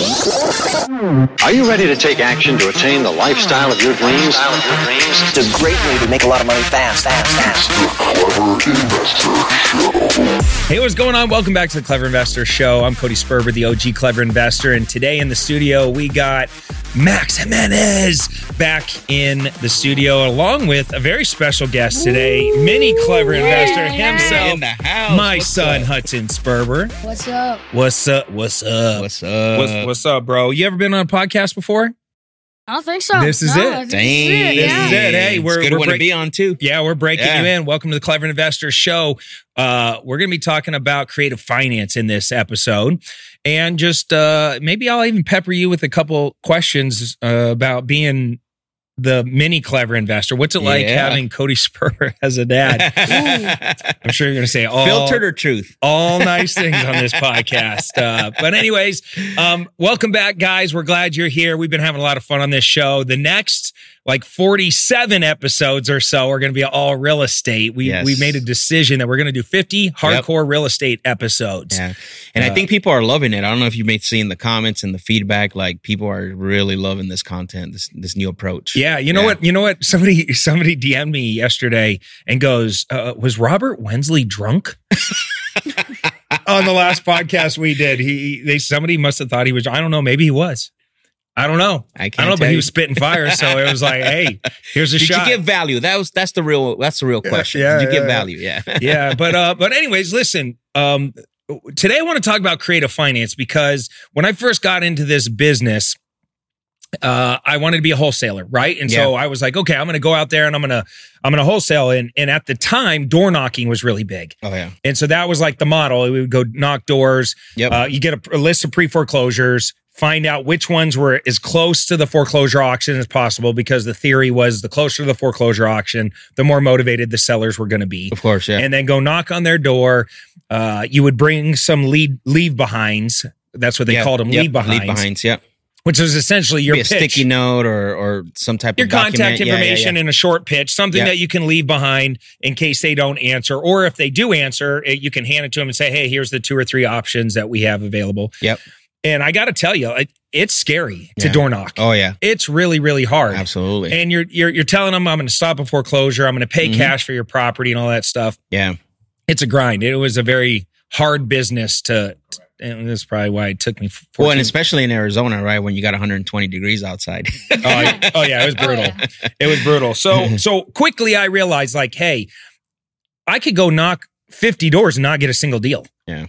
Are you ready to take action to attain the lifestyle of your dreams? It's a great way to make a lot of money fast, fast, fast. Hey, what's going on? Welcome back to the Clever Investor Show. I'm Cody Sperber, the OG Clever Investor, and today in the studio we got Max Jimenez back in the studio, along with a very special guest today, mini Clever Investor himself, In the house. my What's son up? Hudson Sperber. What's up? What's up? What's up? What's up? What's, what's up, bro? You ever been on a podcast before? I don't think so. This is No, it. Dang. This is it. This yeah. is it. Hey, we're- a good we're one break- to be on too. Yeah, we're breaking Yeah. you in. Welcome to the Clever Investor Show. Uh, we're going to be talking about creative finance in this episode, and just uh, maybe I'll even pepper you with a couple questions uh, about being the mini clever investor. What's it like Yeah. having Cody Sperber as a dad? I'm sure you're going to say all Filtered or truth? all nice things on this podcast. Uh, but anyways, um, welcome back, guys. We're glad you're here. We've been having a lot of fun on this show. The next like 47 episodes or so are going to be all real estate. We Yes. we made a decision that we're going to do 50 hardcore real estate episodes. Yeah. And Uh, I think people are loving it. I don't know if you may see in the comments and the feedback, like people are really loving this content, this this new approach. Yeah, you know Yeah. what? You know what? Somebody somebody DM'd me yesterday and goes, uh, "Was Robert Wensley drunk?" On the last podcast we did, he they somebody must have thought he was. I don't know. Maybe he was. I don't know. I I can't don't know, but tell he was spitting fire. So it was like, hey, here's a Did shot. Did you get value? That was that's the real that's the real question. yeah, Did you yeah, get yeah. value? Yeah. yeah, but uh, but anyways, listen. Um, today I want to talk about creative finance because when I first got into this business, uh, I wanted to be a wholesaler, right? And so I was like, okay, I'm going to go out there and I'm going to I'm going to wholesale. And and at the time, door knocking was really big, Oh yeah. and so that was like the model. We would go knock doors. Yep. Uh, you get a, a list of pre foreclosures. Find out which ones were as close to the foreclosure auction as possible because the theory was the closer to the foreclosure auction, the more motivated the sellers were going to be of course, yeah. and then go knock on their door. Uh, you would bring some lead leave behinds. That's what they Yeah. called them, Yep. leave behinds, Leave behinds, yeah. which is essentially your Be a pitch, sticky note or or some type your of your contact Yeah, yeah, information yeah. in a short pitch, something that you can leave behind in case they don't answer, or if they do answer, it, you can hand it to them and say, "Hey, here's the two or three options that we have available." Yep. And I got to tell you, it, it's scary to Yeah. door knock. Oh yeah. It's really, really hard. Absolutely. And you're you're you're telling them, "I'm going to stop a foreclosure. I'm going to pay Mhm. cash for your property and all that stuff." yeah. it's a grind. It was a very hard business to, and that's probably why it took me. 14, Well, and especially in Arizona, right? When you got 120 degrees outside. oh, I- oh, yeah, it was Oh, brutal. yeah. It was brutal. So so quickly, I realized like, hey, I could go knock fifty doors and not get a single deal. Yeah.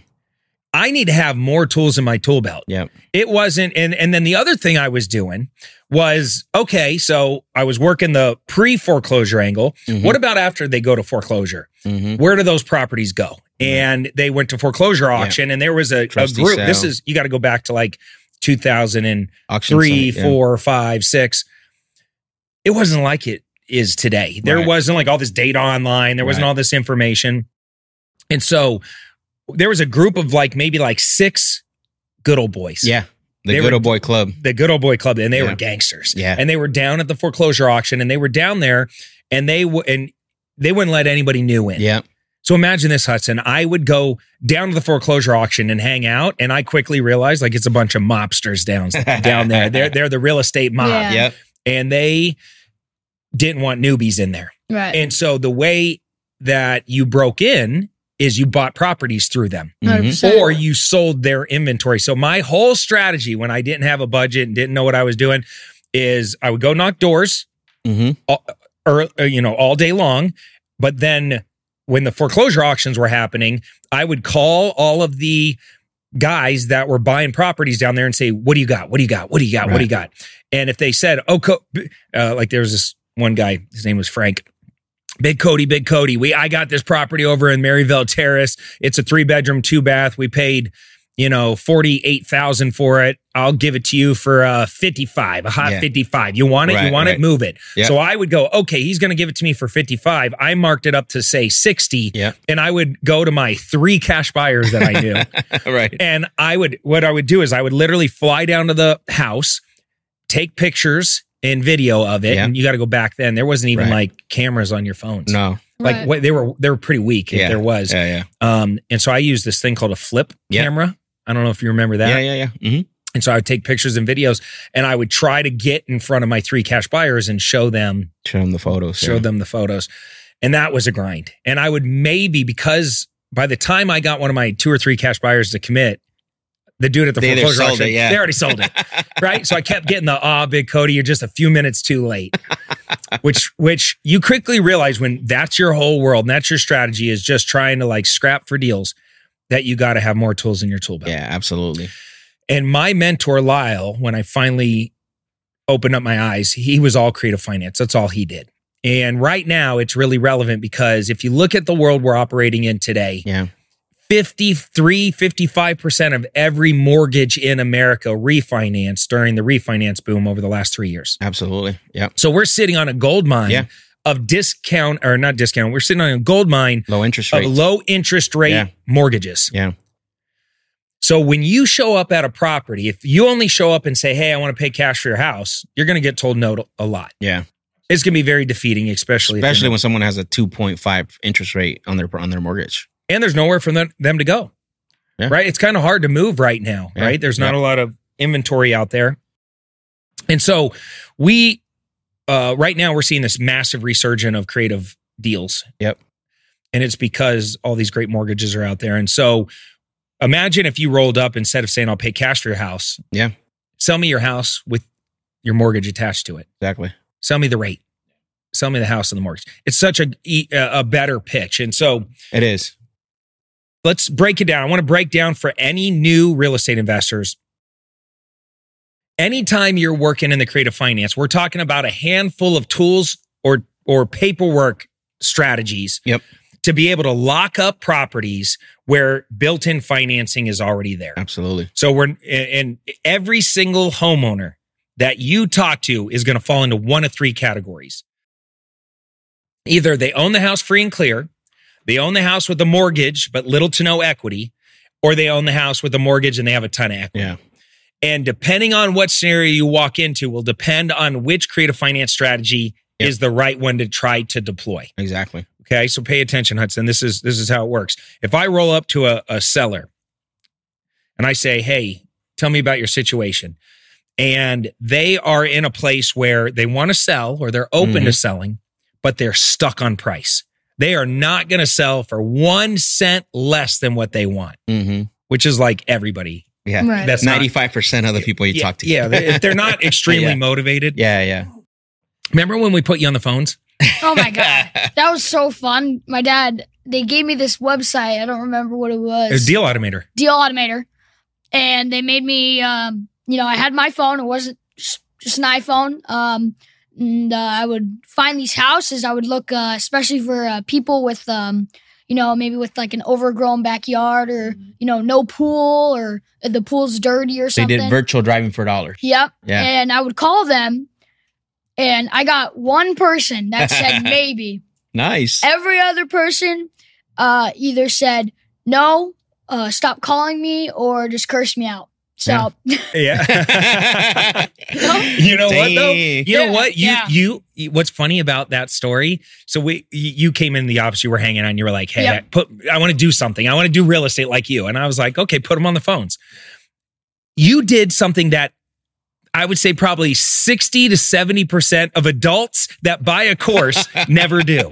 I need to have more tools in my tool belt. Yeah. It wasn't, and and then the other thing I was doing was okay. So I was working the pre foreclosure angle. Mhm. What about after they go to foreclosure? Mhm. where do those properties go? And they went to foreclosure auction, and there was a, a group. This is you got to go back to like 2003, Auction site, yeah. four, five, six. It wasn't like it is today. There Right. wasn't like all this data online. There wasn't Right. all this information, and so there was a group of like maybe like six good old boys. Yeah. The They good were- old boy club. the good old boy club, and they Yeah. were gangsters. Yeah. and they were down at the foreclosure auction, and they were down there, and they w- and they wouldn't let anybody new in. Yeah. So imagine this, Hudson. I would go down to the foreclosure auction and hang out, and I quickly realized like it's a bunch of mobsters down down there. They're they're the real estate mob, Yeah. Yep. and they didn't want newbies in there. Right. And so the way that you broke in is you bought properties through them, Mhm. or you sold their inventory. So my whole strategy when I didn't have a budget and didn't know what I was doing is I would go knock doors Mhm. or uh, you know all day long. But then when the foreclosure auctions were happening i would call all of the guys that were buying properties down there and say what do you got? What do you got? What do you got? What do you got? And if they said oh Co- uh, like there was this one guy his name was frank Big Cody, Big Cody. We I got this property over in Maryvale Terrace. It's a three bedroom, two bath. We paid, you know, forty eight thousand for it. I'll give it to you for uh fifty five, a hot Yeah. fifty five. You want it? you want right. it? Move it. Yeah. So I would go, okay, he's going to give it to me for fifty five. I marked it up to say sixty, Yeah. and I would go to my three cash buyers that I knew. right. And I would, what I would do is I would literally fly down to the house, take pictures and video of it. Yeah. And you got to go back then. There wasn't even Right. like cameras on your phones. No. Like Right. what they were, they were pretty weak if Yeah. there was. Yeah. Yeah. Um, and so I used this thing called a flip Yeah. camera. I don't know if you remember that. Yeah. Yeah. Yeah. hmm And so I would take pictures and videos and I would try to get in front of my three cash buyers and show them Show them the photos. show yeah. them the photos. And that was a grind. And I would maybe because by the time I got one of my two or three cash buyers to commit, the dude at the They foreclosure sold auction, it, yeah. they already sold it. right? So I kept getting the ah, big Cody, you're just a few minutes too late. which which you quickly realize when that's your whole world and that's your strategy is just trying to like scrap for deals that you got to have more tools in your tool belt. Yeah, absolutely. And my mentor, Lyle, when I finally opened up my eyes, he was all creative finance. That's all he did. And right now, it's really relevant because if you look at the world we're operating in today, Yeah. 53, 55% of every mortgage in America refinanced during the refinance boom over the last three years. Absolutely. Yeah. So we're sitting on a gold mine Yeah. of discount, or not discount, we're sitting on a gold mine Low interest of low interest rate Yeah. mortgages. Yeah. So when you show up at a property, if you only show up and say, "Hey, I want to pay cash for your house," you're going to get told no a lot. Yeah. It's going to be very defeating, especially Especially when someone has a 2.5 interest rate on their on their mortgage. And there's nowhere for them, them to go. Yeah. Right? It's kind of hard to move right now. Yeah. Right? There's not Yeah. a lot of inventory out there, and so we uh, right now we're seeing this massive resurgence of creative deals. Yep. and it's because all these great mortgages are out there, and so. Imagine if you rolled up instead of saying I'll pay cash for your house. Yeah. Sell me your house with your mortgage attached to it. Exactly. Sell me the rate. Sell me the house and the mortgage. It's such a a better pitch. And so It is. Let's break it down. I want to break down for any new real estate investors. Anytime you're working in the creative finance, we're talking about a handful of tools or or paperwork strategies Yep. to be able to lock up properties where built-in financing is already there. Absolutely. So we're and every single homeowner that you talk to is going to fall into one of three categories. Either they own the house free and clear, they own the house with a mortgage but little to no equity, or they own the house with a mortgage and they have a ton of equity. Yeah. And depending on what scenario you walk into will depend on which creative finance strategy Yep. is the right one to try to deploy. Exactly. Okay, so pay attention, Hudson. This is this is how it works. If I roll up to a, a seller and I say, "Hey, tell me about your situation," and they are in a place where they want to sell or they're open to mm-hmm. selling, but they're stuck on price. They are not going to sell for one cent less than what they want, Mm-hmm. which is like everybody. Yeah. Right. That's 95% of the people you yeah, talk to. Yeah, they- if they're not extremely Yeah. motivated. Yeah. Yeah. Remember when we put you on the phones? Oh my god, that was so fun. My dad, they gave me this website. I don't remember what it was. It was Deal Automator. Deal Automator, and they made me. Um, you know, I had my phone. It wasn't just, just an iPhone. Um, and uh, I would find these houses. I would look, uh, especially for uh, people with, um, you know, maybe with like an overgrown backyard or you know, no pool or the pool's dirty or something. They did virtual driving for dollars. Yep. Yeah. And I would call them, and I got one person that said maybe. Nice. Every other person uh, either said no, uh, stop calling me, or just curse me out. So Yeah. you know what though? Dang. You know what? You, yeah. you you what's funny about that story? So we you you came in the office, you were hanging on, you were like, "Hey, Yep. I put I want to do something. I want to do real estate like you." And I was like, "Okay, put them on the phones." You did something that I would say probably 60 to 70% of adults that buy a course never do.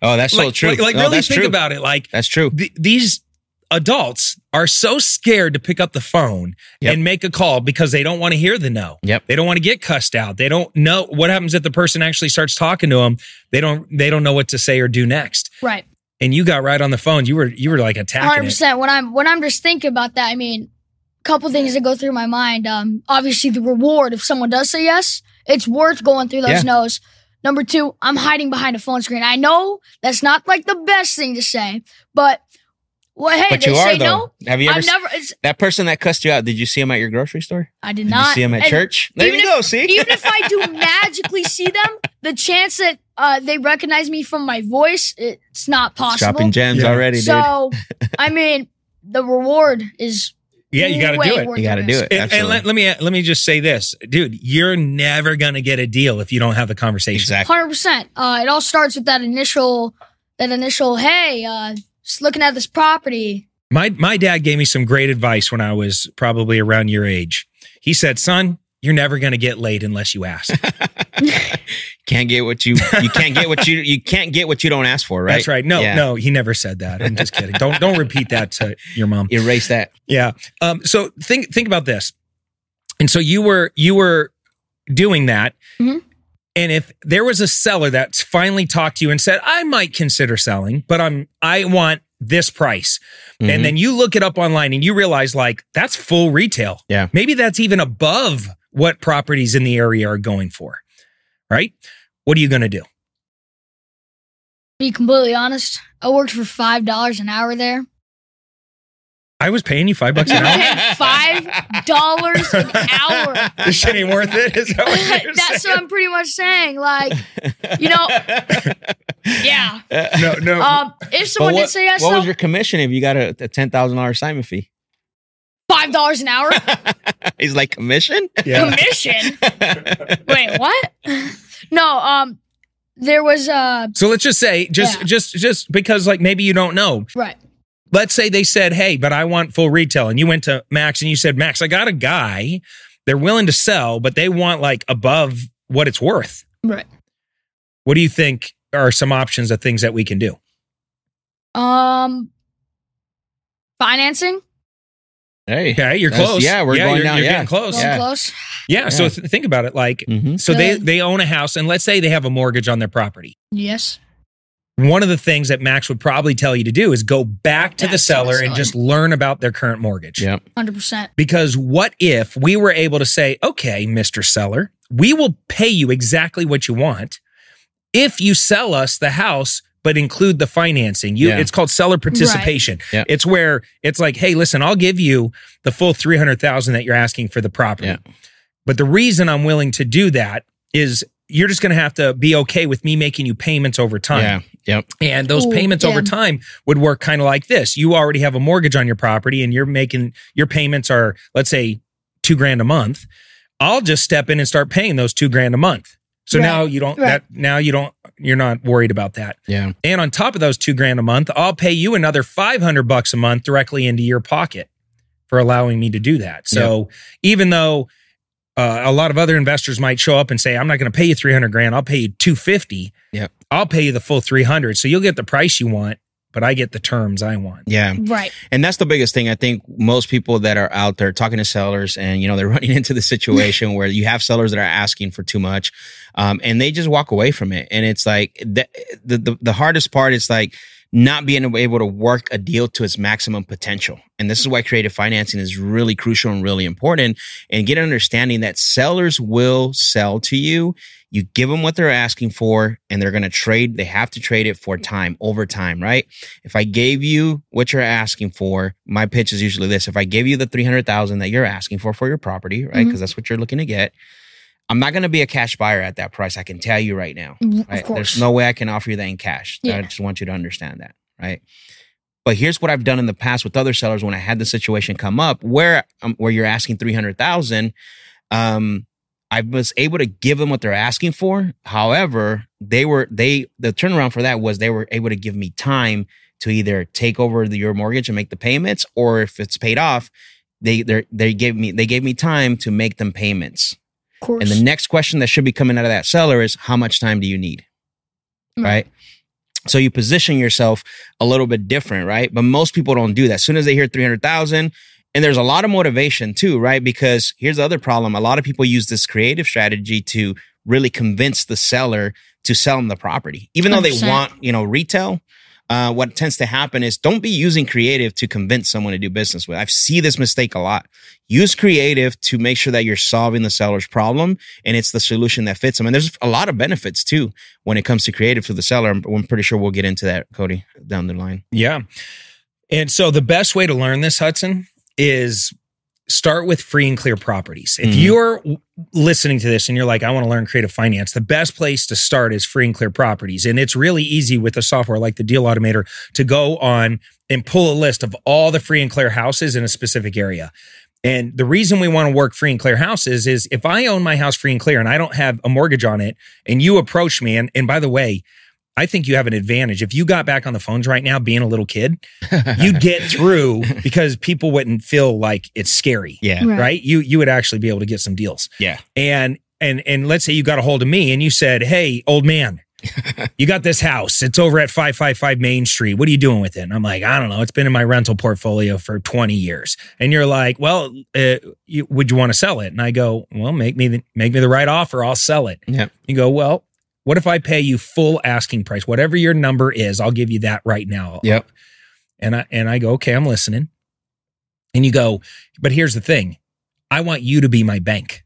oh, that's so true. Like, like No, really think true. about it. Like That's true. th- these adults are so scared to pick up the phone Yep. and make a call because they don't want to hear the no. Yep. They don't want to get cussed out. They don't know what happens if the person actually starts talking to them. They don't they don't know what to say or do next. right, And you got right on the phone. You were you were like hundred attacking it. percent. When I'm when I'm just thinking about that, I mean, a couple things that go through my mind. Um, obviously the reward if someone does say yes, it's worth going through those Yeah. no's. Number two, I'm hiding behind a phone screen. I know that's not like the best thing to say, but well, hey, But they you say are though. no. Have you ever I've never. It's, that person that cussed you out? Did you see him at your grocery store? I did Did not you see him at and church? There even you if- go. See, even if I do magically see them, the chance that uh, they recognize me from my voice, it's not possible. dropping gems Yeah. already, dude. So, I mean, the reward is Yeah, you got to do it. You got to do it. And, and let, let me let me just say this, dude. You're never gonna get a deal if you don't have the conversation. exactly. Hundred percent. Uh, it all starts with that initial, that initial. Hey, uh, just looking at this property. My my dad gave me some great advice when I was probably around your age. He said, "Son, you're never going to get laid unless you ask." Can't get what you you can't get what you you can't get what you don't ask for, right? That's right. No, Yeah. no, he never said that. I'm just kidding. Don't don't repeat that to your mom. Erase that. Yeah. Um, so think think about this. And so you were you were doing that. Mhm. And if there was a seller that's finally talked to you and said, I might consider selling, but I'm I want this price. Mhm. And then you look it up online and you realize like that's full retail. Yeah. Maybe that's even above what properties in the area are going for. Right? What are you gonna do? Be completely honest. I worked for five dollars an hour there. I was paying you five bucks an hour. Paying five dollars an hour. this shit ain't worth it. Is that what you're That's saying? what I'm pretty much saying. Like, you know, yeah. no, no. Um, if someone But did say yes, what was your commission if you got a, a ten thousand dollar assignment fee? five dollars an hour He's like commission. yeah. commission. Wait, what? No, um, there was uh, So let's just say, just Yeah. just just because like maybe you don't know. right. Let's say they said, "Hey, but I want full retail," and you went to Max and you said, "Max, I got a guy. They're willing to sell, but they want like above what it's worth." Right. What do you think are some options of things that we can do? Um, financing. Hey. Okay, you're close. yeah, we're going you're, down, You're yeah. getting close. Going Yeah. Yeah. close. So th- think about it. Like, hmm so they they own a house, and let's say they have a mortgage on their property. Yes. One of the things that Max would probably tell you to do is go back to Back the to the seller and just learn about their current mortgage. Yep. Hundred percent. Because what if we were able to say, okay, Mr. Seller, we will pay you exactly what you want if you sell us the house, but include the financing. You, Yeah. It's called seller participation. Yeah. It's where it's like, hey, listen, I'll give you the full 300000 that you're asking for the property. Yeah. But the reason I'm willing to do that is you're just going to have to be okay with me making you payments over time. Yeah. Yep. And those Ooh, payments over time would work kind of like this. You already have a mortgage on your property and you're making your payments are, let's say, two grand a month. I'll just step in and start paying those two grand a month. So Right. now you don't Right. that now you don't you're not worried about that. Yeah. And on top of those two grand a month, I'll pay you another 500 bucks a month directly into your pocket for allowing me to do that. So even though uh, a lot of other investors might show up and say, I'm not going to pay you 300 grand, I'll pay you 250. Yep. I'll pay you the full 300. So you'll get the price you want, but I get the terms I want. Yeah. Right. And that's the biggest thing. I think most people that are out there talking to sellers and, you know, they're running into the situation where you have sellers that are asking for too much. Um, and they just walk away from it. And it's like the, the, the, the hardest part is like not being able to work a deal to its maximum potential. And this is why creative financing is really crucial and really important and get an understanding that sellers will sell to you. You give them what they're asking for and they're going to trade. They have to trade it for time over time, right? If I gave you what you're asking for, my pitch is usually this. If I gave you the 300,000 that you're asking for for your property, right? Mhm. Because that's what you're looking to get. I'm not going to be a cash buyer at that price. I can tell you right now. Mm, Right? There's no way I can offer you that in cash. I just want you to understand that, right? But here's what I've done in the past with other sellers when I had the situation come up where um, where you're asking 300,000 um I was able to give them what they're asking for. However, they were they the turnaround for that was they were able to give me time to either take over the, your mortgage and make the payments or if it's paid off, they they they gave me they gave me time to make them payments. And the next question that should be coming out of that seller is how much time do you need? Mm. Right? So you position yourself a little bit different, right? But most people don't do that. As soon as they hear 300,000, and there's a lot of motivation too, right? Because here's the other problem. A lot of people use this creative strategy to really convince the seller to sell them the property. Even though they 100%. want, you know, retail, uh, what tends to happen is don't be using creative to convince someone to do business with. I see this mistake a lot. Use creative to make sure that you're solving the seller's problem and it's the solution that fits them. And there's a lot of benefits too when it comes to creative to the seller. I'm pretty sure we'll get into that, Cody, down the line. Yeah. And so the best way to learn this, Hudson, is start with free and clear properties. If Mhm. you're listening to this and you're like, I want to learn creative finance, the best place to start is free and clear properties. And it's really easy with a software like the Deal Automator to go on and pull a list of all the free and clear houses in a specific area. And the reason we want to work free and clear houses is if I own my house free and clear and I don't have a mortgage on it and you approach me, and, and by the way, I think you have an advantage. If you got back on the phones right now, being a little kid, you'd get through because people wouldn't feel like it's scary, yeah. Right. right? You you would actually be able to get some deals. Yeah. And and and let's say you got a hold of me and you said, "Hey, old man, you got this house. It's over at 555 Main Street. What are you doing with it?" And I'm like, "I don't know. It's been in my rental portfolio for 20 years." And you're like, "Well, uh, you, would you want to sell it?" And I go, "Well, make me the, make me the right offer. I'll sell it." Yeah. You go, "Well, what if I pay you full asking price? Whatever your number is, I'll give you that right now." Yep. And I and I go, "Okay, I'm listening." And you go, "But here's the thing. I want you to be my bank.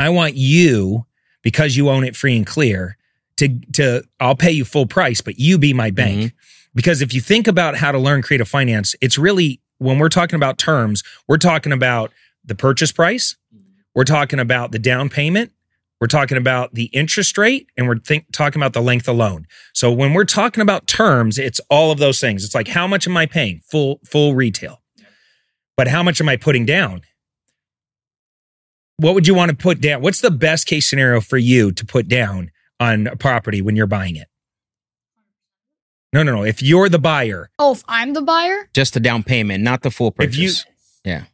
I want you because you own it free and clear to to I'll pay you full price, but you be my bank. Mm-hmm. Because if you think about how to learn creative finance, it's really when we're talking about terms, we're talking about the purchase price, mm-hmm. we're talking about the down payment, we're talking about the interest rate, and we're think, talking about the length of loan. So when we're talking about terms, it's all of those things. It's like how much am I paying full full retail, but how much am I putting down? What would you want to put down? What's the best case scenario for you to put down on a property when you're buying it? No, no, no. If you're the buyer, Oh, if I'm the buyer, Just the down payment, not the full If you- purchase. yeah.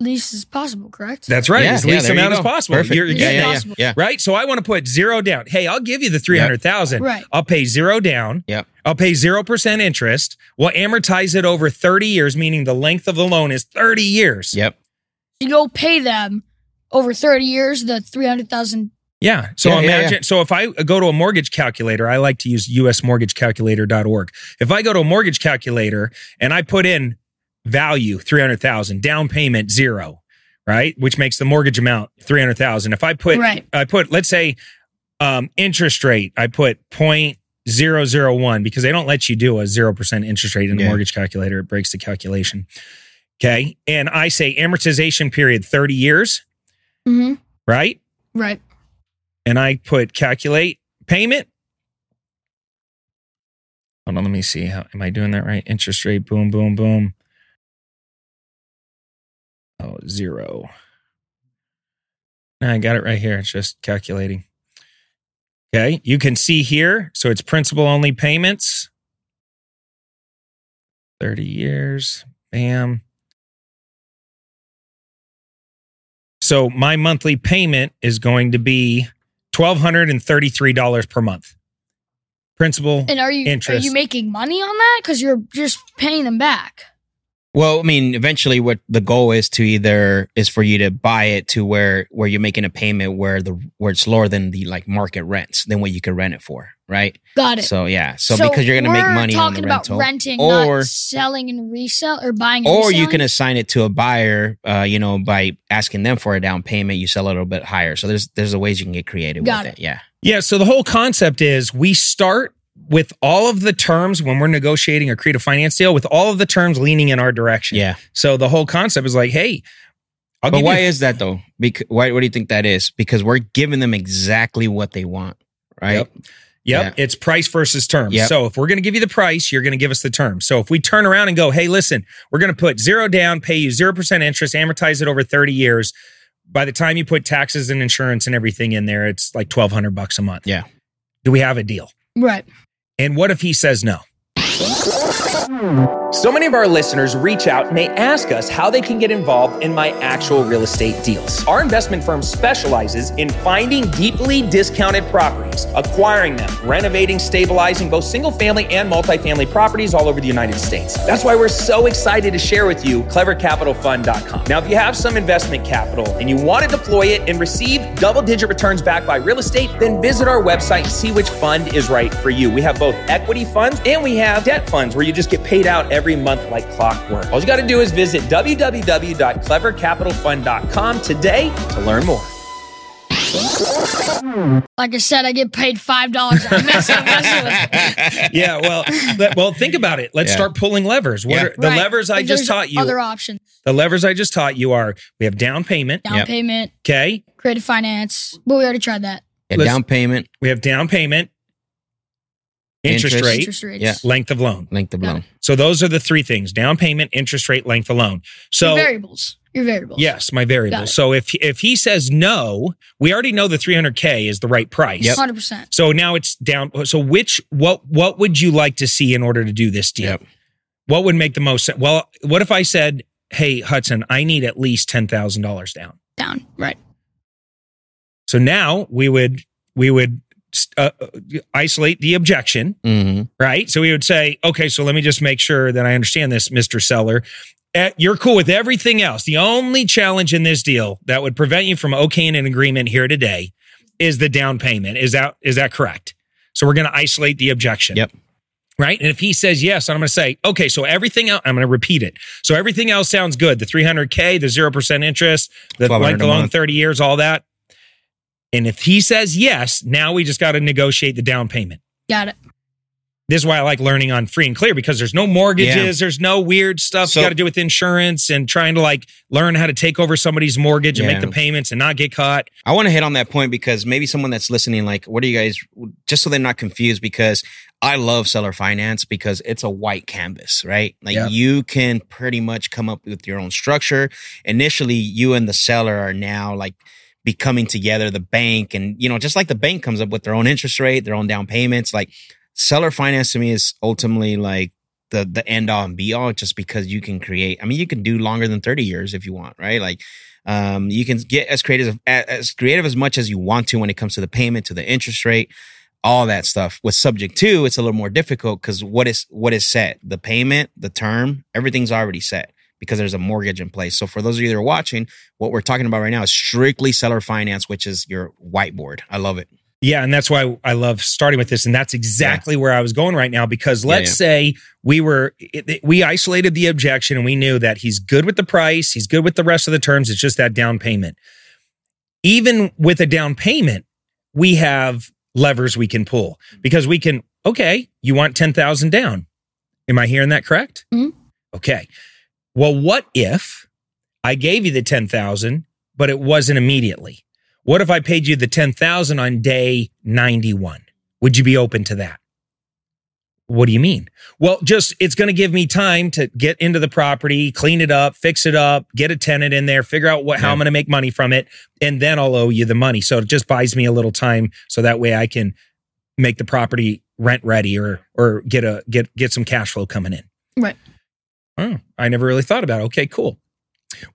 Least as possible, correct? that's right. Yeah, as yeah, least amount as possible. Perfect. You're- yeah, you're- yeah, yeah, possible. yeah. right? So I want to put zero down. Hey, I'll give you the 300,000. Right. I'll pay zero down. Yep. I'll pay 0% interest. We'll amortize it over 30 years, meaning the length of the loan is 30 years. Yep. You go pay them over 30 years, the 300,000. Yeah. So Yeah, yeah, imagine, so if I go to a mortgage calculator, I like to use usmortgagecalculator.org. If I go to a mortgage calculator and I put in value 300,000, down payment zero, right? Which makes the mortgage amount 300,000. If I put, Right. I put, let's say, um, interest rate, I put 0.001 because they don't let you do a 0% interest rate in the mortgage calculator. It breaks the calculation. Okay. And I say amortization period 30 years, Mm-hmm. right? Right. and I put calculate payment. Hold on, let me see. How am I doing that right? Interest rate, boom, boom, boom. Oh, zero. I got it right here. It's just calculating. Okay, you can see here. So it's principal only payments. 30 years. Bam. So my monthly payment is going to be $1,233 per month. Principal. And are you Interest. are you making money on that? Because you're just paying them back. Well, I mean, eventually, what the goal is to either is for you to buy it to where where you're making a payment where the where it's lower than the like market rents than what you could rent it for, right? Got it. So yeah, so, because you're gonna make we're money on talking the about rental, renting, or not selling and resell or buying. And or you can assign it to a buyer, uh, you know, by asking them for a down payment. You sell it a little bit higher. So there's there's a ways you can get creative Got with it. it. Yeah, Yeah. So the whole concept is we start with all of the terms when we're negotiating a creative finance deal with all of the terms leaning in our direction. yeah. So the whole concept is like, hey, I'll But give why you is that though? Because why? What do you think that is? Because we're giving them exactly what they want, right? Yep. Yep. It's price versus terms. Yep. So if we're going to give you the price, you're going to give us the terms. So if we turn around and go, hey, listen, we're going to put zero down, pay you 0% interest, amortize it over 30 years. By the time you put taxes and insurance and everything in there, it's like 1200 bucks a month. Yeah. Do we have a deal? right. And what if he says no? So many of our listeners reach out and they ask us how they can get involved in my actual real estate deals. Our investment firm specializes in finding deeply discounted properties, acquiring them, renovating, stabilizing both single family and multifamily properties all over the United States. That's why we're so excited to share with you clevercapitalfund.com. Now, if you have some investment capital and you want to deploy it and receive double digit returns back by real estate, then visit our website and see which fund is right for you. We have both equity funds and we have debt funds where you just get paid out every month like clockwork. All you got to do is visit www.clevercapitalfund.com today to learn more. Like I said, I get paid five dollars. I'm messing, I'm messing with it. Yeah. Well, let- well, think about it. Let's Yeah. start pulling levers. What Yeah. are the Right. levers I just taught you? Other options: the levers I just taught you are we have down payment. down Yep. payment, Okay. creative finance. But we already tried that. Yeah, down payment. We have down payment. Interest, Interest. rate, Interest rates. Yeah. length of loan. Length of Got loan. So those are the three things: down payment, interest rate, length of loan. So Your variables. Your variables. yes, my Got variable. So if if he says no, we already know the 300k is the right price. Yep. Hundred percent. So now it's down. So which what what would you like to see in order to do this deal? Yep. What would make the most sense? Well, what if I said, "Hey Hudson, I need at least ten thousand dollars down." Down. Right. So now we would we would uh, isolate the objection, hmm right? So we would say, "Okay, so let me just make sure that I understand this, Mister Seller." Uh, You're cool with everything else. The only challenge in this deal that would prevent you from okaying an agreement here today is the down payment. Is that is that correct? So we're going to isolate the objection. Yep. Right. And if he says yes, I'm going to say, okay, so everything else, I'm going to repeat it. So everything else sounds good. The 300K, the 0% interest, the 1200 length a of loan, month. 30 years, all that. And if he says yes, now we just got to negotiate the down payment. Got it. This is why I like learning on free and clear because there's no mortgages, Yeah. there's no weird stuff So- you got to do with insurance and trying to like learn how to take over somebody's mortgage and Yeah. make the payments and not get caught. I want to hit on that point because maybe someone that's listening, like, what are you guys, just so they're not confused, because I love seller finance because it's a white canvas, right? Like, Yeah. you can pretty much come up with your own structure. Initially, you and the seller are now like becoming together, the bank, and, you know, just like the bank comes up with their own interest rate, their own down payments, like, seller finance to me is ultimately like, the, the end all and be all just because you can create i mean you can do longer than 30 years if you want right like um, you can get as creative as as creative as much as you want to when it comes to the payment, to the interest rate, all that stuff. With subject to, it's a little more difficult because what is what is set? The payment, the term, everything's already set because there's a mortgage in place. So for those of you that are watching, what we're talking about right now is strictly seller finance, which is your whiteboard. I love it. Yeah, and that's why I love starting with this, and that's exactly where I was going right now. Because let's yeah. say we were it, it- we isolated the objection, and we knew that he's good with the price, he's good with the rest of the terms. It's just that down payment. Even with a down payment, we have levers we can pull because we can. Okay, you want ten thousand down? Am I hearing that correct? Mhm. Okay. Well, what if I gave you the ten thousand, but it wasn't immediately? What if I paid you the 10,000 on day 91? Would you be open to that? What do you mean? Well, just it's going to give me time to get into the property, clean it up, fix it up, get a tenant in there, figure out what how Yeah. I'm going to make money from it, and then I'll owe you the money. So it just buys me a little time so that way I can make the property rent ready or or get a get get some cash flow coming in. Right. Oh, I never really thought about it. Okay, cool.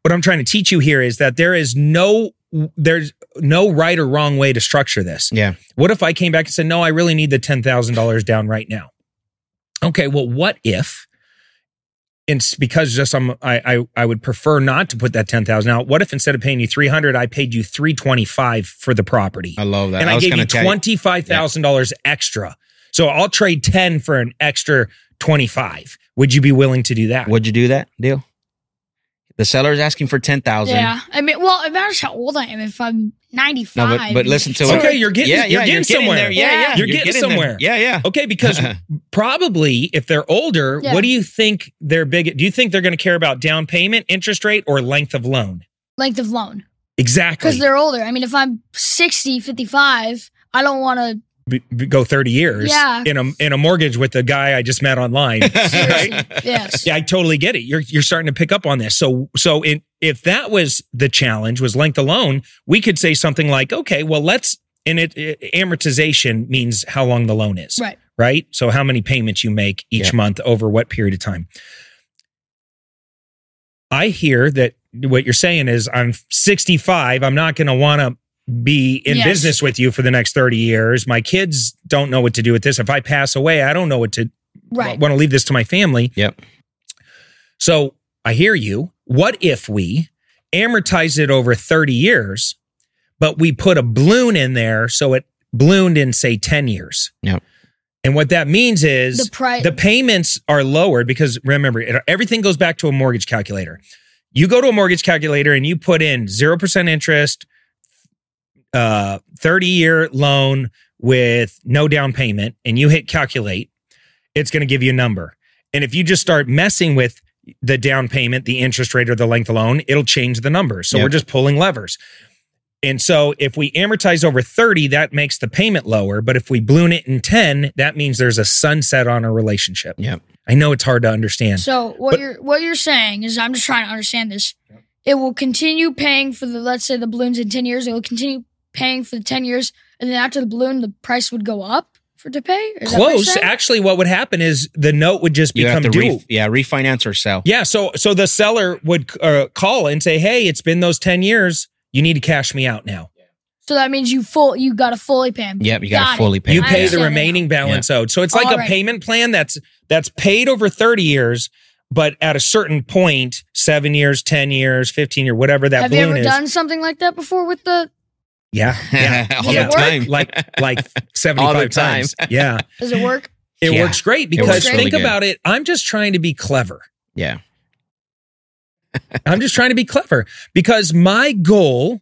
What I'm trying to teach you here is that there is no there's no right or wrong way to structure this. Yeah. What if I came back and said, "No, I really need the ten thousand dollars down right now"? Okay, well, what if? It's because just I'm I I, I would prefer not to put that ten thousand out. What if instead of paying you three hundred, I paid you three twenty five for the property, I love that. and I, was gave you twenty five thousand dollars extra? So I'll trade ten for an extra twenty five. Would you be willing to do that? Would you do that deal? The seller's asking for ten thousand. Yeah. I mean, well, it matters how old I am. If I'm 95. No, but, but listen to So- it. Okay, you're getting- yeah, you're yeah, getting somewhere. there. Yeah, yeah, You're getting there. somewhere. Yeah, yeah. Okay, because probably if they're older, Yeah. what do you think they're big? Do you think they're going to care about down payment, interest rate, or length of loan? length of loan. Exactly. Because they're older. I mean, if I'm 60, 55, I don't want to. B- b- go 30 years Yeah. in a in a mortgage with the guy I just met online. Seriously. yes. yeah, I totally get it. You're you're starting to pick up on this. So so in, if that was the challenge was length alone, we could say something like, okay, well let's and it, it amortization means how long the loan is. Right. Right? So how many payments you make each Yeah. month over what period of time. I hear that what you're saying is I'm 65, I'm not going to want to be in Yes. business with you for the next 30 years. My kids don't know what to do with this. If I pass away, I don't know what to Right. want to leave this to my family. Yep. So I hear you. What if we amortize it over 30 years, but we put a balloon in there so it ballooned in, say, 10 years? Yep. And what that means is The price. the payments are lowered because remember, it, everything goes back to a mortgage calculator. You go to a mortgage calculator and you put in 0% interest, uh, 30 year loan with no down payment, and you hit calculate, it's going to give you a number. And if you just start messing with the down payment, the interest rate, or the length of loan, it'll change the numbers. So Yep. we're just pulling levers. And so if we amortize over 30, that makes the payment lower. But if we balloon it in 10, that means there's a sunset on a relationship. Yeah. I know it's hard to understand. So what But- you're what you're saying is I'm just trying to understand this. It will continue paying for the let's say the balloons in ten years. It will continue paying for the ten years, and then after the balloon, the price would go up for to pay. Is what Close. saying? Actually, what would happen is the note would just You become due. re- yeah refinance or sell. yeah. So so the seller would uh, call and say, "Hey, it's been those 10 years. You need to cash me out now." So that means you full you got to fully pay him. Yep, you got Got to fully pay. You pay the understand remaining balance owed. So it's like All a right. payment plan that's that's paid over 30 years, but at a certain point, 7 years, 10 years, 15 years, whatever that Have you balloon ever is. done something like that before with the? Yeah. Yeah. all yeah. the time. Like like 75 time. times. Yeah. Does it work? It Yeah. works great because works really think good. about it. I'm just trying to be clever. yeah. I'm just trying to be clever because my goal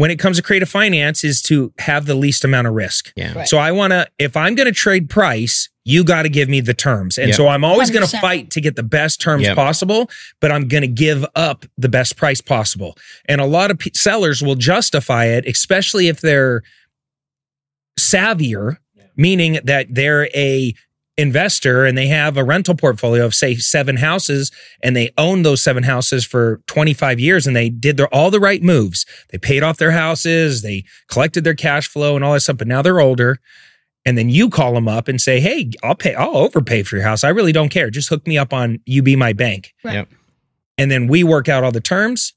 when it comes to creative finance is to have the least amount of risk. Yeah. Right. So I want to, if I'm going to trade price, you got to give me the terms. And Yep. so I'm always going to fight to get the best terms Yep. possible, but I'm going to give up the best price possible. And a lot of p- sellers will justify it, especially if they're savvier, meaning that they're a investor and they have a rental portfolio of say seven houses and they own those seven houses for 25 years and they did their all the right moves. They paid off their houses, they collected their cash flow and all that stuff, but now they're older. And then you call them up and say, Hey, I'll pay, I'll overpay for your house. I really don't care. Just hook me up on you be my bank. Right. Yep. And then we work out all the terms.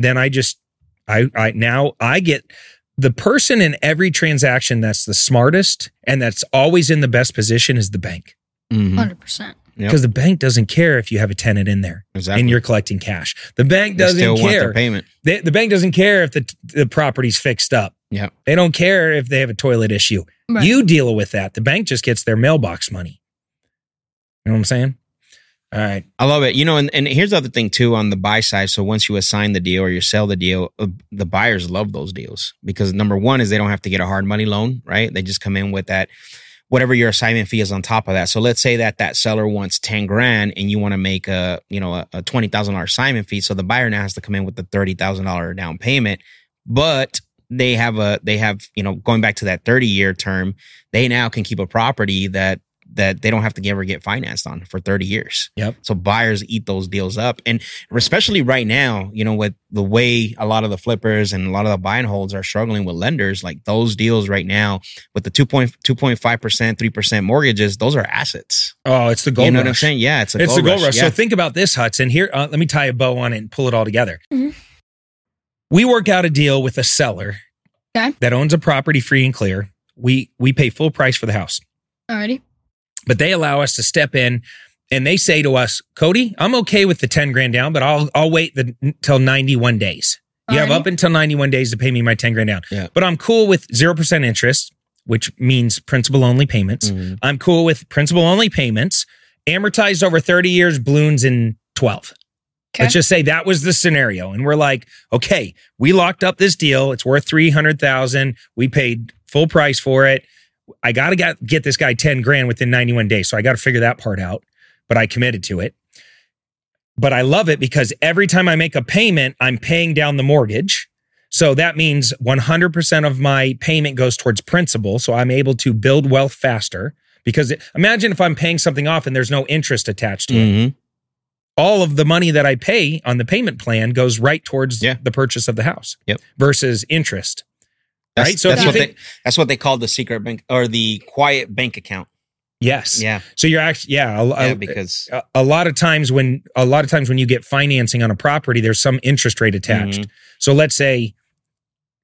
Then I just, I, I now I get the person in every transaction that's the smartest and that's always in the best position is the bank Mhm. Hundred percent. Yep. because the bank doesn't care if you have a tenant in there Exactly. and you're collecting cash. The bank doesn't still want their care. payment. They, the bank doesn't care if the the property's fixed up. Yep. They don't care if they have a toilet issue. Right. You deal with that. The bank just gets their mailbox money. You know what I'm saying? All right. I love it. You know, and, and here's the other thing too on the buy side. So once you assign the deal or you sell the deal, uh, the buyers love those deals because number one is they don't have to get a hard money loan, right? They just come in with that whatever your assignment fee is on top of that. So let's say that that seller wants 10 grand and you want to make a, you know, a, a $20,000 assignment fee. So the buyer now has to come in with the $30,000 down payment, but they have a, they have, you know, going back to that 30 year term, they now can keep a property that, that they don't have to ever get financed on for 30 years. Yep. So buyers eat those deals up. And especially right now, you know, with the way a lot of the flippers and a lot of the buy and holds are struggling with lenders, like those deals right now with the 2.2.5%, 3% mortgages, those are assets. Oh, it's the gold you know rush. what I'm saying? Yeah, it's a it's gold the gold rush. rush. Yeah. So think about this, Hudson. Here, uh, let me tie a bow on it and pull it all together. Mhm. We work out a deal with a seller Okay. that owns a property free and clear. We we pay full price for the house, Alrighty. But they allow us to step in and they say to us, Cody, I'm okay with the 10 grand down, but I'll I'll wait the, until 91 days. You have up until 91 days to pay me my 10 grand down. Yeah. But I'm cool with 0% interest, which means principal only payments. Mhm. I'm cool with principal only payments, amortized over 30 years, balloons in 12. Okay. Let's just say that was the scenario. And we're like, okay, we locked up this deal. It's worth 300,000. We paid full price for it. I got to get, get this guy 10 grand within 91 days. So I got to figure that part out, but I committed to it. But I love it because every time I make a payment, I'm paying down the mortgage. So that means 100% of my payment goes towards principal. So I'm able to build wealth faster because it- imagine if I'm paying something off and there's no interest attached to it. Mhm. All of the money that I pay on the payment plan goes right towards Yeah. the purchase of the house Yep. versus interest. That's, Right? So that's what think- they that's what they call the secret bank or the quiet bank account. Yes. Yeah, So you're actually, yeah. a- yeah, because a, a lot of times when a lot of times when you get financing on a property there's some interest rate attached Mhm. so let's say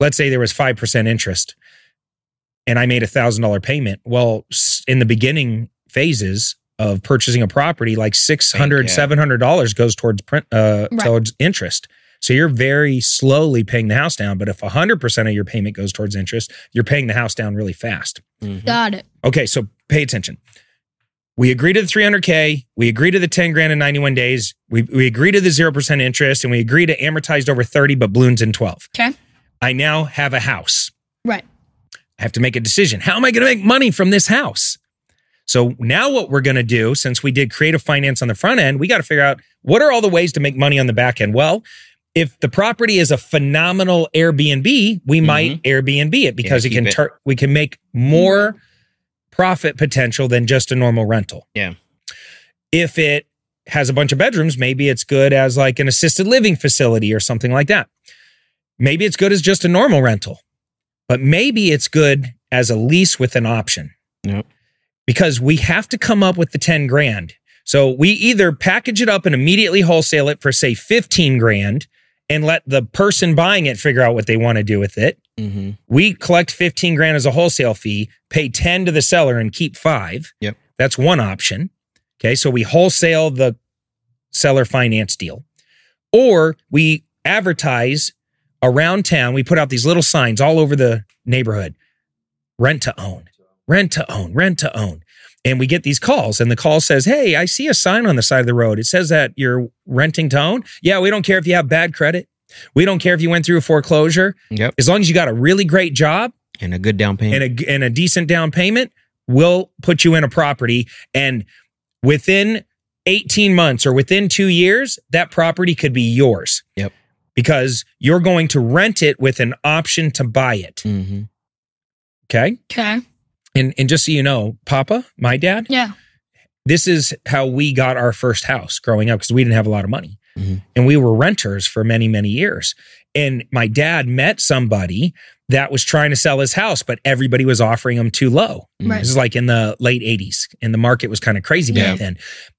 let's say there was 5% interest and i made a thousand dollar payment well in the beginning phases of purchasing a property like 600 yeah. 700 dollars goes towards print uh Right. towards interest so you're very slowly paying the house down but if 100% of your payment goes towards interest you're paying the house down really fast Mhm. Got it. Okay, so pay attention. We agree to the 300K. We agree to the 10 grand in 91 days. We, we agree to the 0% interest and we agree to amortized over 30, but balloons in 12. Okay. I now have a house. Right. I have to make a decision. How am I going to make money from this house? So now what we're going to do, since we did creative finance on the front end, we got to figure out what are all the ways to make money on the back end? Well, If the property is a phenomenal Airbnb, we mm-hmm. might Airbnb it because Yeah, it can it. tur- we can make more profit potential than just a normal rental. Yeah. If it has a bunch of bedrooms, maybe it's good as like an assisted living facility or something like that. Maybe it's good as just a normal rental, but maybe it's good as a lease with an option Yep. because we have to come up with the 10 grand. So we either package it up and immediately wholesale it for say 15 grand and let the person buying it figure out what they want to do with it. Mm-hmm. We collect 15 grand as a wholesale fee, pay 10 to the seller and keep 5. Yep. That's one option. Okay, so we wholesale the seller finance deal. Or we advertise around town. We put out these little signs all over the neighborhood. Rent to own. Rent to own. Rent to own. And we get these calls, and the call says, Hey, I see a sign on the side of the road. It says that you're renting to own. Yeah, we don't care if you have bad credit. We don't care if you went through a foreclosure. Yep. As long as you got a really great job And a good down payment. and a, and a decent down payment, we'll put you in a property. And within 18 months or within two years, that property could be yours. Yep. Because you're going to rent it with an option to buy it. mm-hmm. Okay. Okay. And, and just so you know, Papa, my dad, Yeah. this is how we got our first house growing up because we didn't have a lot of money. Mhm. And we were renters for many, many years. And my dad met somebody that was trying to sell his house, but everybody was offering him too low. Right. This is like in the late 80s, and the market was kind of crazy back Yeah. then.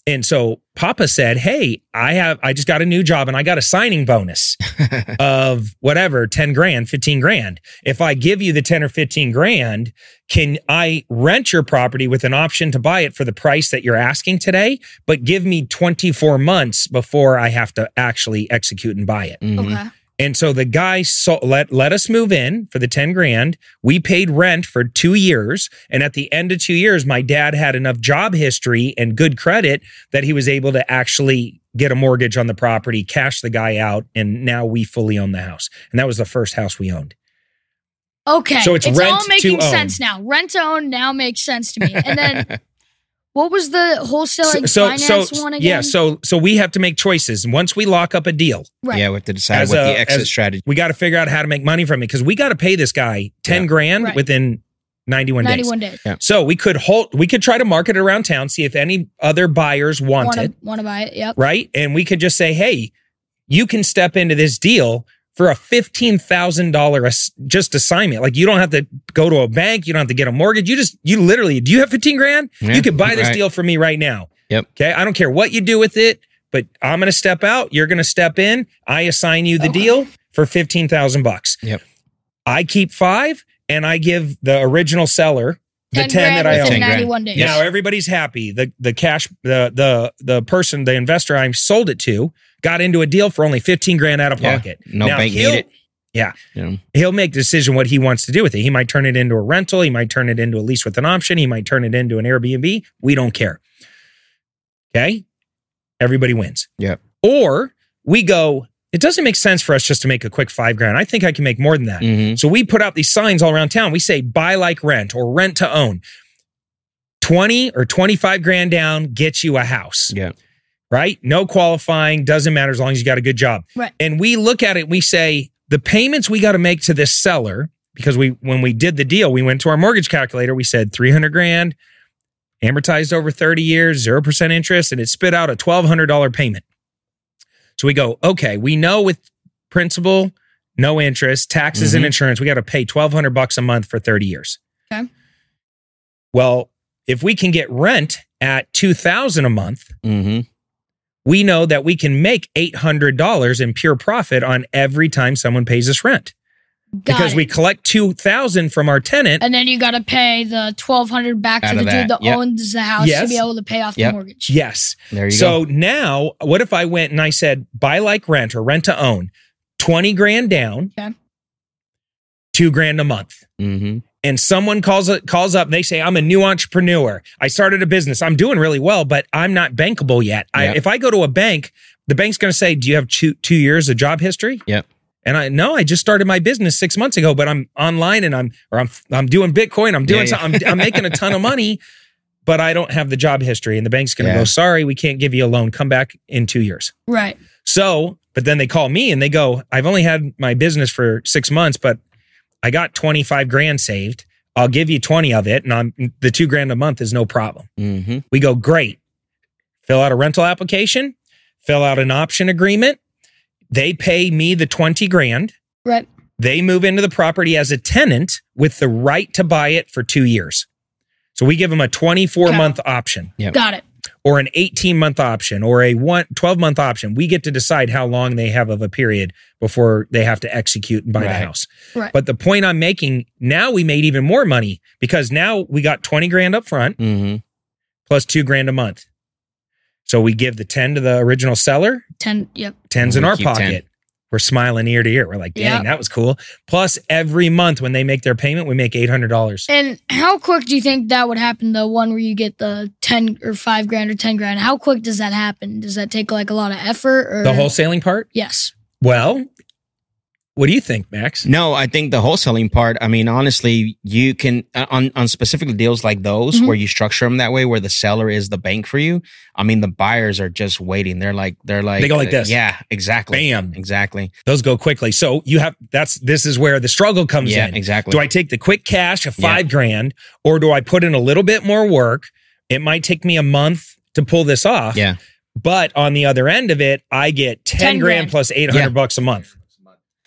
And so Papa said, Hey, I have, I just got a new job and I got a signing bonus of whatever, 10 grand, 15 grand. If I give you the 10 or 15 grand, can I rent your property with an option to buy it for the price that you're asking today? But give me 24 months before I have to actually execute and buy it. Mhm. Okay. And so the guy so let let us move in for the 10 grand. We paid rent for 2 years and at the end of 2 years my dad had enough job history and good credit that he was able to actually get a mortgage on the property, cash the guy out and now we fully own the house. And that was the first house we owned. Okay. So it's all rent to making sense now. Rent to own now makes sense to me. And then what was the wholesaling finance one again? yeah, so so we have to make choices. And once we lock up a deal, right. Yeah, we have to decide As what a- the exit as- strategy. we got to figure out how to make money from it because we got to pay this guy 10 Yeah. grand Right. within 91, days. 91 days. So we could hold, we could try to market it around town, see if any other buyers want Want it, to want to buy it? Yep. right? And we could just say, hey, you can step into this deal for a $15,000 just assignment. Like you don't have to go to a bank. You don't have to get a mortgage. You just, you literally, do you have 15 grand? Yeah, you could buy this right. deal for me right now. Yep. Okay. I don't care what you do with it, but I'm going to step out. You're going to step in. I assign you the Okay. deal for 15,000 bucks. Yep. I keep five and I give the original seller the 10, 10 that I within own. 91 days. Now everybody's happy. The the cash the the the person the investor I sold it to got into a deal for only 15 grand out of Yeah. pocket. No Now, bank he'll- need it. Yeah. You know? He'll make the decision what he wants to do with it. He might turn it into a rental, he might turn it into a lease with an option, he might turn it into an Airbnb. We don't care. Okay? Everybody wins. Yep. Or we go it doesn't make sense for us just to make a quick 5 grand. I think I can make more than that. Mhm. So we put out these signs all around town. We say buy like rent or rent to own. 20 or 25 grand down gets you a house, Yeah. right? No qualifying, doesn't matter as long as you got a good job. Right. And we look at it, we say the payments we got to make to this seller because we when we did the deal, we went to our mortgage calculator, we said 300 grand amortized over 30 years, 0% interest and it spit out a $1200 payment. So we go, okay, we know with principal, no interest, taxes and Mhm. insurance, we got to pay 1200 bucks a month for 30 years. Okay. Well, if we can get rent at 2000 a month, Mhm. we know that we can make $800 in pure profit on every time someone pays us rent Got because it. we collect 2000 from our tenant. and then you got to pay the 1200 back Out to the that, dude that yep. owns the house Yes. to be able to pay off Yep. the mortgage. Yes. There you So go. now, what if I went and I said, buy like rent or rent to own, 20 grand down, Okay. two grand a month. hmm And someone calls it calls up and they say, I'm a new entrepreneur. I started a business. I'm doing really well, but I'm not bankable yet. I, if I go to a bank, the bank's going to say, Do you have two, two years of job history? Yep. And I no, I just started my business six months ago, but I'm online and I'm or I'm I'm doing Bitcoin. I'm doing Yeah, some, I'm, I'm making a ton of money, but I don't have the job history. And the bank's going to Yeah. go, sorry, we can't give you a loan. Come back in two years. Right. So But then they call me and they go, I've only had my business for six months, but I got 25 grand saved. I'll give you 20 of it. And I'm the two grand a month is no problem. Mm-hmm. We go, great. Fill out a rental application, fill out an option agreement. They pay me the 20 grand. Right. They move into the property as a tenant with the right to buy it for two years. So we give them a 24 month option Got it. or an 18 month option or a one, 12 month option. We get to decide how long they have of a period before they have to execute and buy the house. Right. But the point I'm making now we made even more money because now we got 20 grand up front Mm-hmm. plus two grand a month. So we give the 10 to the original seller, Ten. Yep. 10's in We our keep 10. pocket. We're smiling ear to ear. We're like, dang, Yeah. that was cool. Plus, every month when they make their payment, we make $800. And how quick do you think that would happen? The one where you get the ten or five grand or ten grand. How quick does that happen? Does that take like a lot of effort? Or The wholesaling part? Yes. Well, what do you think, Max? No, I think the wholesaling part. I mean, honestly, you can uh, on on specific deals like those Mhm. where you structure them that way, where the seller is the bank for you. I mean, the buyers are just waiting. They're like, they're like, They go like uh, this. Yeah, exactly. Bam. Exactly. Those go quickly. So you have that's this is where the struggle comes Yeah, in. exactly. Do I take the quick cash of Yeah. five grand or do I put in a little bit more work? It might take me a month to pull this off. Yeah. But on the other end of it, I get 10, 10 grand, grand. plus 800 Yeah. bucks a month.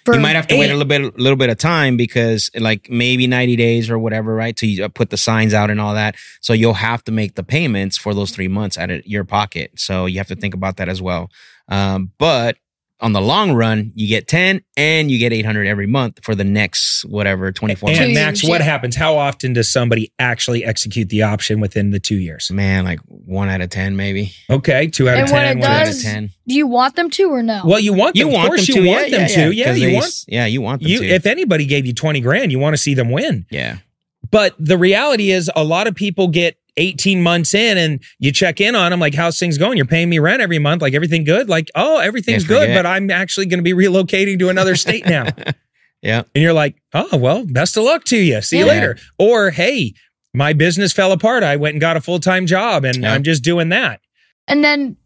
For, you might have to wait a little bit, a little bit of time because, like, maybe ninety days or whatever, right? To you uh, put the signs out and all that. So you'll have to make the payments for those three months out of your pocket. So you have to think about that as well. Um, but on the long run, you get ten and you get eight hundred every month for the next whatever twenty four And months. Two Max, what happens? How often does somebody actually execute the option within the two years? Man, like one out of ten, maybe. Okay, two out of And when 10. it one out of 10. 10. do you want them to or no? Well, you want them. You want of course them you to, want yeah, them yeah, to. Yeah, 'Cause you they- want Yeah, you want them you. to. If anybody gave you 20 grand, you want to see them win. yeah, But the reality is, a lot of people get 18 months in and you check in on them, like, how's things going? You're paying me rent every month. Like, everything good? Like, oh, everything's good, but I'm actually going to be relocating to another state now. yeah. And you're like, oh, well, best of luck to you. See you later. Or, hey, my business fell apart. I went and got a full time job and Yeah. I'm just doing that. And then,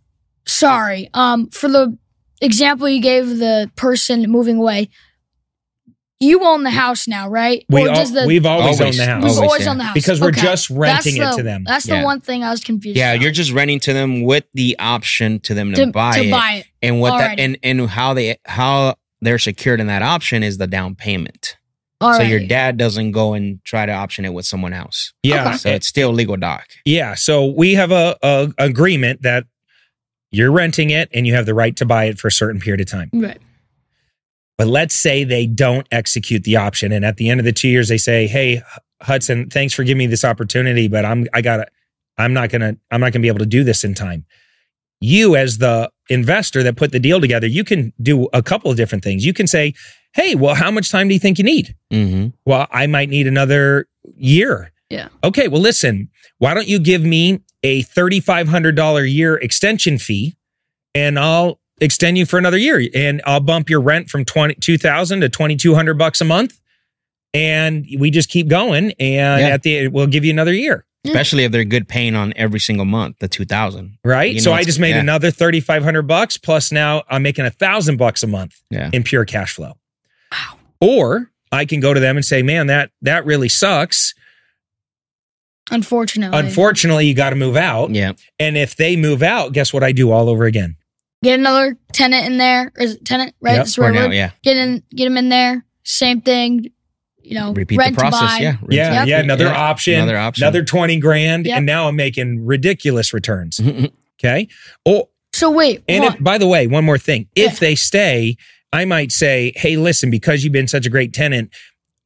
sorry, um, for the example you gave the person moving away, you own the house now, right? We Or all, does the, we've always, Always. owned the house we've always, always yeah. owned the house because we're Okay. just renting That's it to them. That's Yeah. the one thing I was confused. Yeah, about. you're just renting to them with the option to them to, to buy to it. buy it. and what that and and how they how they're secured in that option is the down payment. All so right. your dad doesn't go and try to option it with someone else. Yeah. Okay. So it's still legal doc. Yeah. So we have a, a agreement that you're renting it and you have the right to buy it for a certain period of time. Right. But let's say they don't execute the option, and at the end of the two years, they say, "Hey, Hudson, thanks for giving me this opportunity, but I'm I gotta, I'm not gonna, I'm not gonna be able to do this in time." You, as the investor that put the deal together, you can do a couple of different things. You can say, "Hey, well, how much time do you think you need?" Mm-hmm. Well, I might need another year. Yeah. Okay. Well, listen, why don't you give me a $3,500 year extension fee and I'll extend you for another year and I'll bump your rent from 20, 2000 to 2200 bucks a month. And we just keep going. And Yeah. at the, we'll give you another year. Especially if they're good paying on every single month, the two thousand. Right. You so I just made yeah. another 3,500 bucks plus now I'm making a thousand bucks a month Yeah. in pure cash flow. Or I can go to them and say, man, that, that really sucks. Unfortunately. Unfortunately, you got to move out. Yeah. And if they move out, guess what I do all over again? Get another tenant in there. Or is it tenant, right? Yep, That's For now, yeah. Get in get them in there. Same thing. You know, Repeat rent the process. to buy. Yeah. Yeah, Yep. yeah, another Yeah. option, Another option. another 20 grand. Yep. And now I'm making ridiculous returns. Mhm. Okay. Oh, So wait, and if, by the way, one more thing. If Yeah. they stay, I might say, hey, listen, because you've been such a great tenant,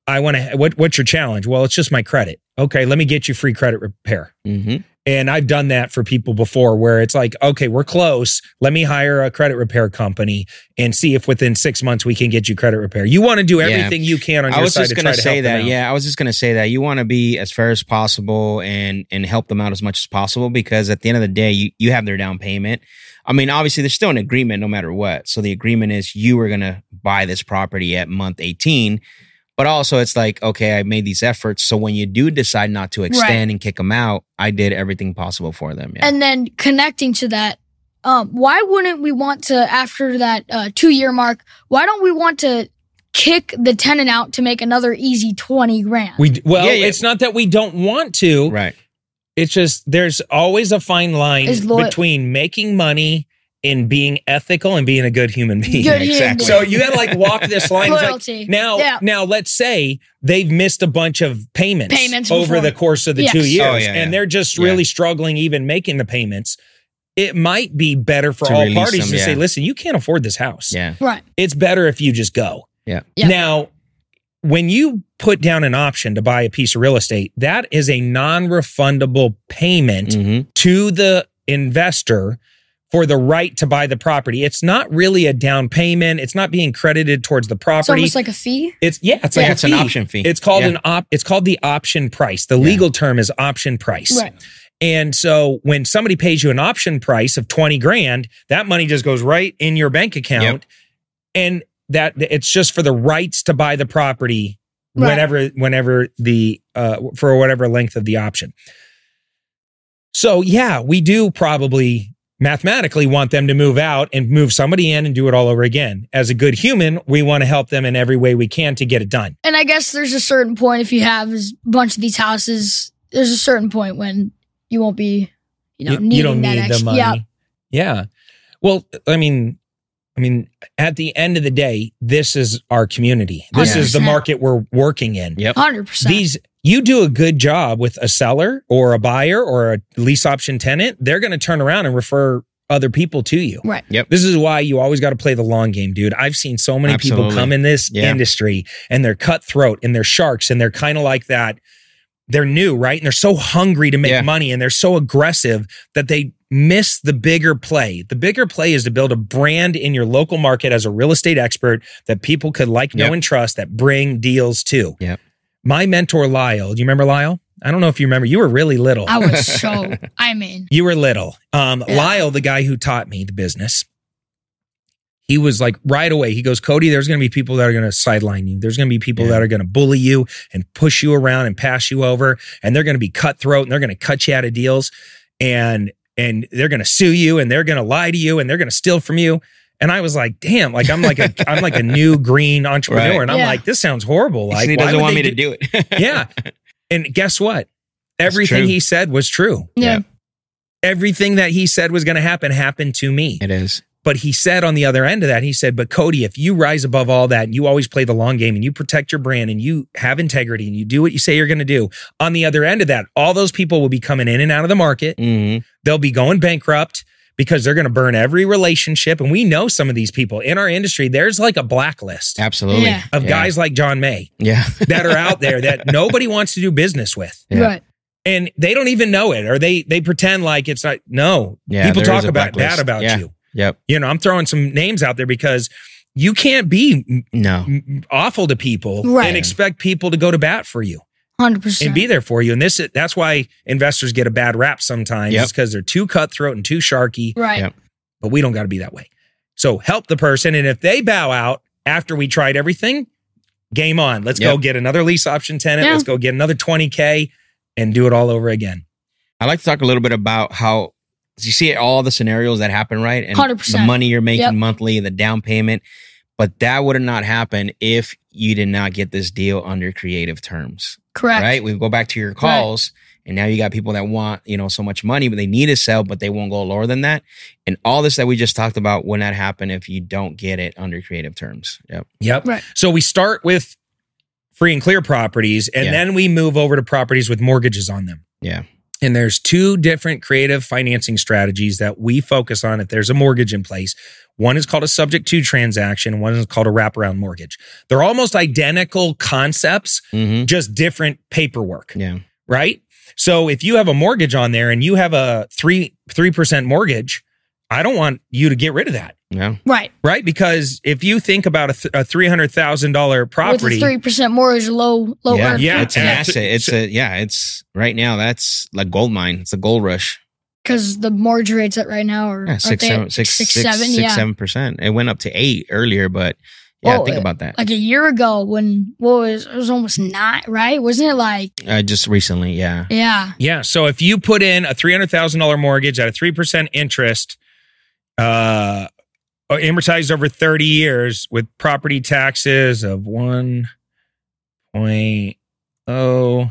I want to, what, what's your challenge? Well, it's just my credit. Okay. Let me get you free credit repair. Mhm. And I've done that for people before where it's like, okay, we're close. Let me hire a credit repair company and see if within six months we can get you credit repair. You want to do Yeah. everything you can on I your was side just gonna say that. Yeah, I was just gonna say that you want to be as fair as possible and and help them out as much as possible because at the end of the day, you you have their down payment. I mean, obviously, there's still an agreement no matter what. So the agreement is you are gonna buy this property at month 18, but also it's like okay, I made these efforts. So when you do decide not to extend and kick them out, I did everything possible for them. Yeah. and then connecting to that, um, why wouldn't we want to after that uh, two year mark? Why don't we want to kick the tenant out to make another easy twenty grand? We well, Yeah, yeah. it's not that we don't want to. Right. It's just there's always a fine line Is loyal- between making money and being ethical and being a good human being. Good human exactly. So you gotta like walk this line. It's like, now, Yeah. now let's say they've missed a bunch of payments, Payments over before. the course of the Yes. two years, Oh, yeah, and yeah. they're just Yeah. really struggling even making the payments. It might be better for To all parties them, to yeah. say, "Listen, you can't afford this house. Yeah. right. It's better if you just go." Yeah. Yeah. Now, when you put down an option to buy a piece of real estate, that is a non-refundable payment hmm to the investor for the right to buy the property. It's not really a down payment. It's not being credited towards the property. It's almost like a fee. It's yeah, it's Yeah, like a it's an option fee. It's called Yeah. an op. It's called the option price. The legal term is option price. Right. And so when somebody pays you an option price of twenty grand, that money just goes right in your bank account, and that it's just for the rights to buy the property Right. whenever whenever the uh, for whatever length of the option. So yeah, we do probably mathematically want them to move out and move somebody in and do it all over again. As a good human, we want to help them in every way we can to get it done. And I guess there's a certain point if you have a bunch of these houses, there's a certain point when you won't be, you know, needing don't that need extra. the money. Yeah. Yeah. Well, I mean, I mean, at the end of the day, this is our community. This is the market we're working in. Yep. Hundred percent. These you do a good job with a seller or a buyer or a lease option tenant, they're going to turn around and refer other people to you. Right. Yep. This is why you always got to play the long game, dude. I've seen so many people come in this Yeah. industry and they're cutthroat and they're sharks and they're kind of like that. They're new, right? And they're so hungry to make Yeah. money and they're so aggressive that they miss the bigger play. The bigger play is to build a brand in your local market as a real estate expert that people could like, know, and trust that bring deals to. Yep. My mentor, Lyle, do you remember Lyle? I don't know if you remember. You were really little. I was so. I mean, You were little. Um, Yeah. Lyle, the guy who taught me the business, he was like right away. He goes, Cody, there's going to be people that are going to sideline you. There's going to be people Yeah. that are going to bully you and push you around and pass you over, and they're going to be cutthroat and they're going to cut you out of deals, and and they're going to sue you and they're going to lie to you and they're going to steal from you. And I was like, damn, like I'm like a I'm like a new green entrepreneur, Right. and I'm Yeah. like, this sounds horrible. Like, he doesn't want they me to do it. yeah. And guess what? Everything he said was true yeah. Yeah. everything that he said was going to happen happened to me. It is. But he said on the other end of that, he said, But Cody, if you rise above all that and you always play the long game and you protect your brand and you have integrity and you do what you say you're going to do, on the other end of that, all those people will be coming in and out of the market. hmm They'll be going bankrupt because they're going to burn every relationship. And we know some of these people in our industry, there's like a blacklist Absolutely. Yeah. of Yeah. guys like John May Yeah. that are out there that nobody wants to do business with. Yeah. Right. and they don't even know it or they they pretend like it's not no Yeah, people talk about blacklist. bad about Yeah. you Yep. you know i'm throwing some names out there because you can't be No. m- awful to people Right. and expect people to go to bat for you Hundred and percent. be there for you and this that's why investors get a bad rap sometimes Yep. because they're too cutthroat and too sharky Right. Yep. but we don't got to be that way so help the person and if they bow out after we tried everything game on let's go get another lease option tenant Yeah. let's go get another 20k and do it all over again I'd like to talk a little bit about how you see all the scenarios that happen, right? And 100%. the money you're making Yep. monthly, the down payment. But that would have not happened if you did not get this deal under creative terms. Correct. Right? We go back to your calls, and now you got people that want, you know, so much money, but they need to sell, but they won't go lower than that. And all this that we just talked about would not happen if you don't get it under creative terms. Yep. Yep. Right. So we start with free and clear properties, and Yeah. then we move over to properties with mortgages on them. Yeah. And there's two different creative financing strategies that we focus on if there's a mortgage in place. One is called a subject to transaction, one is called a wraparound mortgage. They're almost identical concepts, Mm-hmm. just different paperwork, Yeah. right? So if you have a mortgage on there and you have a three three percent mortgage, I don't want you to get rid of that, Yeah. Right. right? Because if you think about a, th- a three hundred thousand dollar With property, a three percent mortgage, low low yeah. Yeah. It's an And- asset. It's a, yeah. It's right now, that's like gold mine. It's a gold rush. Because the mortgage rates at right now are Yeah, aren't six, seven, at six, six, six, seven, six, yeah. seven percent. It went up to eight earlier, but yeah, Well, think about that. Like a year ago, when what was it was almost nine, right? Wasn't it like Uh, just recently, yeah, yeah, Yeah. So if you put in a three hundred thousand dollar mortgage at a three percent interest, Uh, oh, amortized over 30 years with property taxes of 1.0.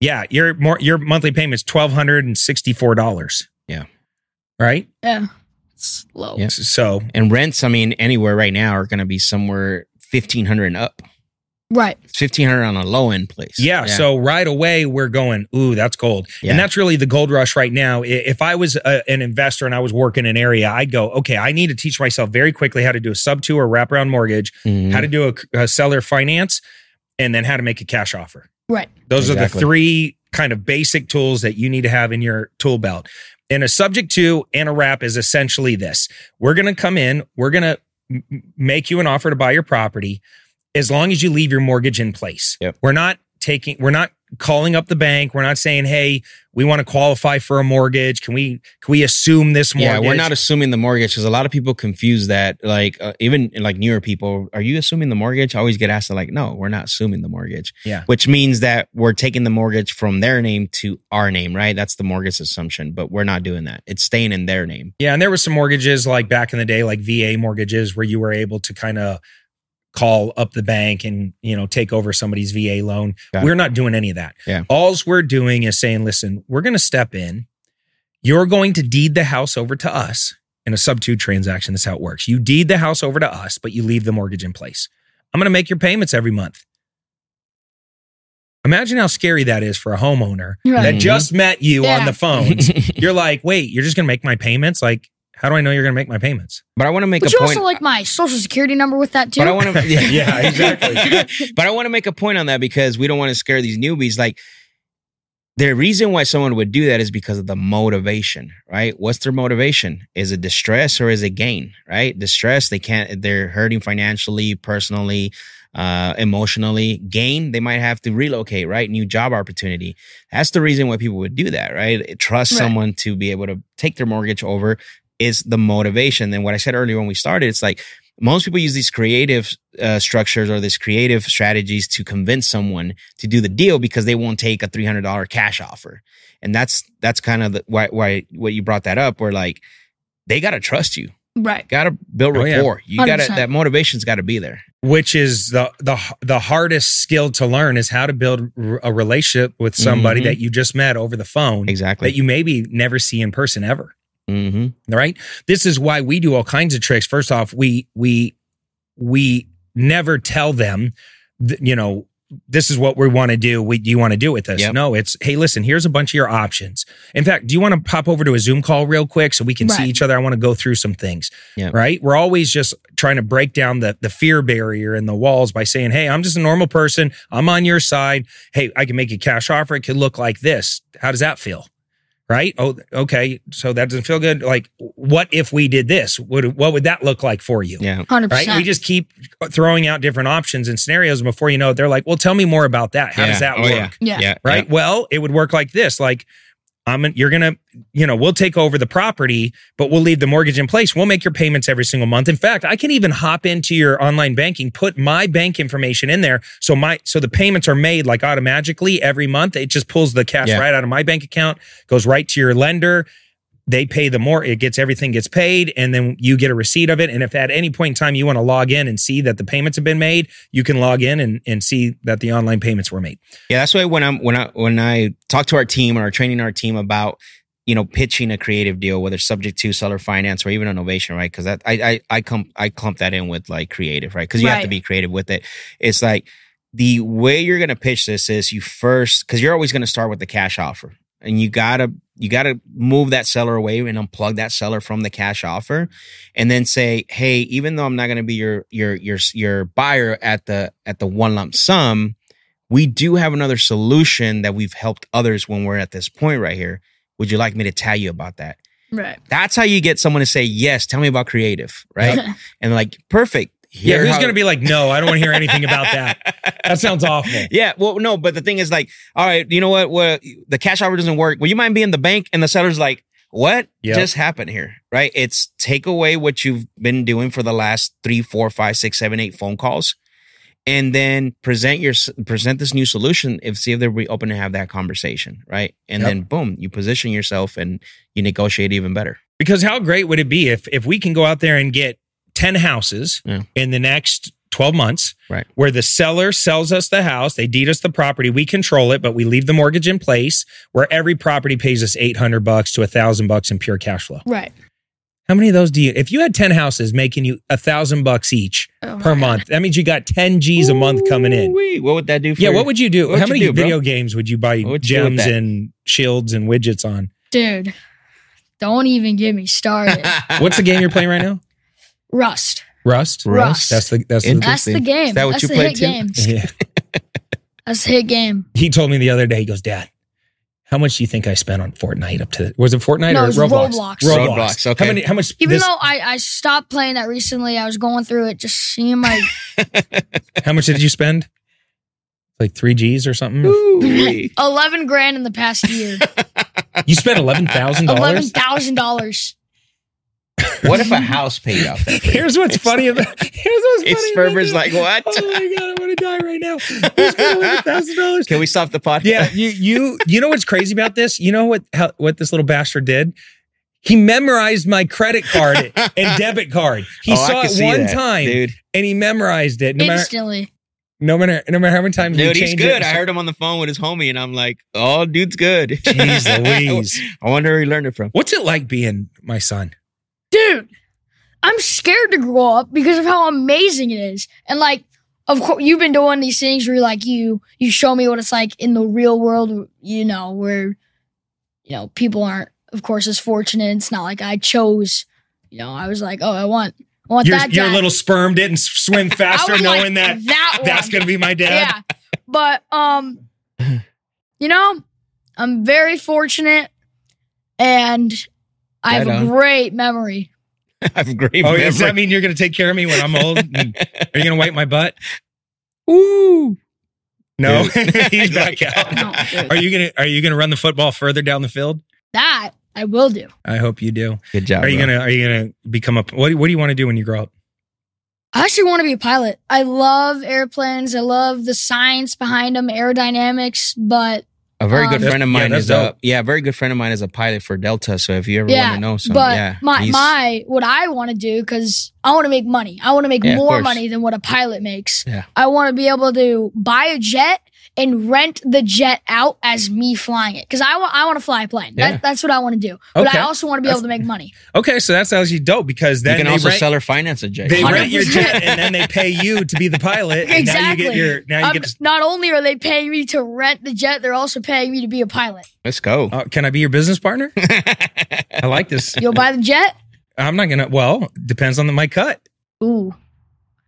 Yeah, your more your monthly payment is twelve hundred and sixty four dollars. Yeah. right. Yeah. It's low. Yeah. So And rents, I mean, anywhere right now are going to be somewhere fifteen hundred and up. Right. Fifteen hundred on a low end place. Yeah, So right away we're going, ooh, that's gold, Yeah. and that's really the gold rush right now. If I was a, an investor and I was working an area, I'd go, okay, I need to teach myself very quickly how to do a sub two or wraparound mortgage, Mhm. how to do a, a seller finance, and then how to make a cash offer. Right. Those are the three kind of basic tools that you need to have in your tool belt. And a subject to and a wrap is essentially this: we're going to come in, we're going to m- make you an offer to buy your property as long as you leave your mortgage in place. Yep. We're not taking, we're not calling up the bank. We're not saying, hey, we want to qualify for a mortgage. Can we, can we assume this mortgage? Yeah, we're not assuming the mortgage because a lot of people confuse that. Like uh, even like newer people, are you assuming the mortgage? I always get asked, like, no, we're not assuming the mortgage. Yeah. which means that we're taking the mortgage from their name to our name, right? That's the mortgage assumption, but we're not doing that. It's staying in their name. Yeah, and there were some mortgages like back in the day, like VA mortgages, where you were able to kind of call up the bank and you know take over somebody's VA loan. Got we're not doing any of that. Yeah. Alls we're doing is saying, listen, we're going to step in. You're going to deed the house over to us in a sub two transaction. That's how it works. You deed the house over to us, but you leave the mortgage in place. I'm going to make your payments every month. Imagine how scary that is for a homeowner Right. that just met you on the phone. You're like, wait, you're just going to make my payments? Like, how do I know you're going to make my payments? But I want to make But a you point. also like my social security number with that too. but I want to, yeah, Yeah, exactly. but I want to make a point on that because we don't want to scare these newbies. Like the reason why someone would do that is because of the motivation, right? What's their motivation? Is it distress or is it gain, right? Distress, they can't, they're hurting financially, personally, uh, emotionally. Gain, they might have to relocate, right? New job opportunity. That's the reason why people would do that, right? Trust Right. someone to be able to take their mortgage over is the motivation. And what I said earlier when we started, it's like most people use these creative uh, structures or these creative strategies to convince someone to do the deal because they won't take a three hundred dollar cash offer, and that's that's kind of the, why why what you brought that up. Where like they got to trust you, right. got to build Oh, yeah. rapport. You got to that motivation's got to be there. Which is the the the hardest skill to learn is how to build a relationship with somebody Mhm. that you just met over the phone Exactly. that you maybe never see in person ever. Hmm right? This is why we do all kinds of tricks. First off we we we never tell them th- you know this is what we want to do we do you want to do with this Yep. no it's hey listen here's a bunch of your options. In fact do you want to pop over to a zoom call real quick so we can see each other? I want to go through some things Yep. right? We're always just trying to break down the the fear barrier and the walls by saying hey i'm just a normal person. I'm on your side. Hey i can make a cash offer. It could look like this. How does that feel right? Oh, okay. So that doesn't feel good. Like, what if we did this? Would what would that look like for you? Yeah. Hundred Right. We just keep throwing out different options and scenarios. And before you know it, they're like, well, tell me more about that. How Yeah. does that Oh, work? yeah. Yeah. Yeah. Right. Well, it would work like this. Like, I'm, you're going to, you know, we'll take over the property, but we'll leave the mortgage in place. We'll make your payments every single month. In fact, I can even hop into your online banking, put my bank information in there. So my, so the payments are made like automatically every month. It just pulls the cash Yeah. right out of my bank account, goes right to your lender. They pay the more, it gets everything gets paid, and then you get a receipt of it. And if at any point in time you want to log in and see that the payments have been made, you can log in and, and see that the online payments were made. Yeah, that's why when I'm when I when I talk to our team or training our team about you know pitching a creative deal, whether subject to seller finance or even novation, right? Because that I I I come I clump that in with like creative, right? Because you have to be creative with it. It's like the way you're gonna pitch this is you first because you're always gonna start with the cash offer, and you gotta you gotta move that seller away and unplug that seller from the cash offer, and then say, hey, even though I'm not gonna be your your your your buyer at the at the one lump sum we do have another solution that we've helped others when we're at this point right here. Would you like me to tell you about that? Right. That's how you get someone to say, yes, tell me about creative, right? and like, perfect. Yeah, who's how- going to be like, no, I don't want to hear anything about that. That sounds awful. Yeah, well, no, but the thing is like, all right, you know what? What the cash offer doesn't work. Well, you might be in the bank and the seller's like, what Yep. just happened here? Right? It's take away what you've been doing for the last three, four, five, six, seven, eight phone calls, and then present your present this new solution. If see if they're open to have that conversation, right? And Yep. then boom, you position yourself and you negotiate even better. Because how great would it be if if we can go out there and get 10 houses Yeah. in the next 12 months Right. where the seller sells us the house, they deed us the property, we control it, but we leave the mortgage in place where every property pays us 800 bucks to a 1000 bucks in pure cash flow. Right. How many of those do you if you had 10 houses making you a 1000 bucks each Oh per my month, that means you got 10 G's a month coming in. What would that do for Yeah, what would you do? How would many you do, bro? video games would you buy would you gems that? and shields and widgets on? Dude, don't even get me started. What's the game you're playing right now? Rust. Rust. Rust. That's the that's the, That's the game. Is that what That's you the play hit too? game. yeah. That's the hit game. He told me the other day. He goes, Dad, how much do you think I spent on Fortnite up to? Was it Fortnite No, or it was Roblox? Roblox. Roblox, okay. How many? How much? Even this- though I, I stopped playing that recently, I was going through it, just seeing my how much did you spend? Like three G's or something. Ooh-wee. eleven grand in the past year. You spent eleven thousand Eleven dollars. thousand dollars. What if a house paid off that? Here's what's funny about. Here's what's funny. It's about Sperber's like, what? Oh my god, I want to die right now. You spent eleven thousand dollars. Can we stop the podcast? Yeah, you you you know what's crazy about this? You know what how, what this little bastard did? He memorized my credit card and debit card. He Oh, saw it one that, time dude. and he memorized it. No matter Instantly. no matter no matter how many times Dude, we he's good. it. I heard him on the phone with his homie, and I'm like, "Oh, dude's good." Jeez Louise. I wonder where he learned it from. What's it like being my son? Dude, I'm scared to grow up because of how amazing it is. And like, of course, you've been doing these things where like you you show me what it's like in the real world, you know, where you know people aren't, of course, as fortunate. It's not like I chose. You know, I was like, oh, I want, I want Your, that your guy. little sperm didn't swim faster knowing like, that that that's going to be my dad. Yeah. But um you know, I'm very fortunate and I have Right a great oh, memory. I have great. Oh, does that mean you're going to take care of me when I'm old? Are you going to wipe my butt? Ooh. No, he's back out. No, dude. Are you gonna Are you gonna run the football further down the field? That I will do. I hope you do. Good job. Are you bro. gonna Are you gonna become a What What do you want to do when you grow up? I actually want to be a pilot. I love airplanes. I love the science behind them, aerodynamics, but A very Um, good friend of mine that's is a yeah, a very good friend of mine is a pilot for Delta. So if you ever yeah, want to know some, but yeah, my my what I want to do because I want to make money. I want to make Yeah, more money than what a pilot makes. Yeah. I want to be able to buy a jet and rent the jet out as me flying it because I want I want to fly a plane. Yeah. That, that's what I want to do. But Okay. I also want to be That's- able to make money. Okay, so that's actually dope because you can they also rent, sell or finance a jet. they Hundred rent your jet and then they pay you to be the pilot. And Exactly. Now you get your now you Um, get. To, not only are they paying me to rent the jet, they're also paying me to be a pilot. Let's go. uh, can I be your business partner? I like this. You'll buy the jet. I'm not gonna. Well, depends on the, my cut. Ooh,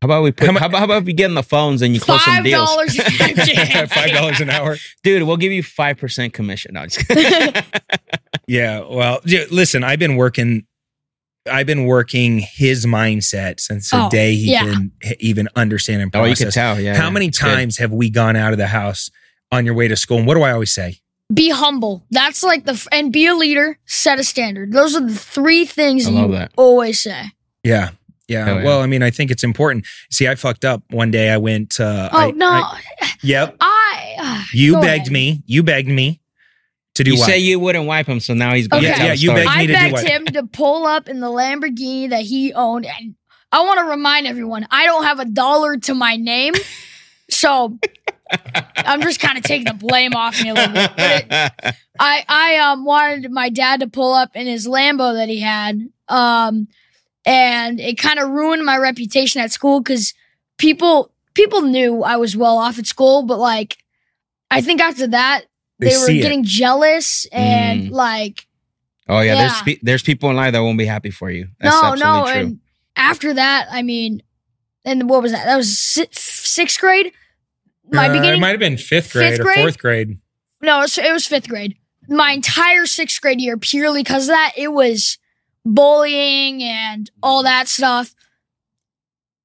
How about we put? How How, about, how about we get in the phones and you close some five deals, dollars. Five dollars an hour. dude? We'll give you five percent commission. No, just kidding. Yeah. Well, yeah, listen, I've been working. I've been working his mindset since the Oh, day he yeah. can h- even understand and oh, process. you can tell. Yeah. How yeah. many good. times have we gone out of the house on your way to school? And what do I always say? be humble. That's like the and be a leader. Set a standard. Those are the three things I you love that. always say. Yeah. Yeah. Hell yeah. Well, I mean, I think it's important. See, I fucked up one day. I went. Uh, Oh I- no, I- yep. I. uh, You begged ahead. me. You begged me to do You what? say you wouldn't wipe him, so now he's going Okay. to tell Yeah, you story. begged me I to do begged what? him to pull up in the Lamborghini that he owned, and I want to remind everyone I don't have a dollar to my name, so I'm just kind of taking the blame off me a little bit. But it, I I um wanted my dad to pull up in his Lambo that he had, um, and it kind of ruined my reputation at school because people people knew I was well off at school, but like I think after that They they, were see it. getting jealous and Mm. like oh yeah, there's pe- there's people in life that won't be happy for you. That's no no true. and after that I mean and what was that that was sixth grade my Uh, it might have been fifth grade Fifth or grade? fourth grade. No, it was, it was fifth grade. My entire sixth grade year, purely because of that, it was bullying and all that stuff.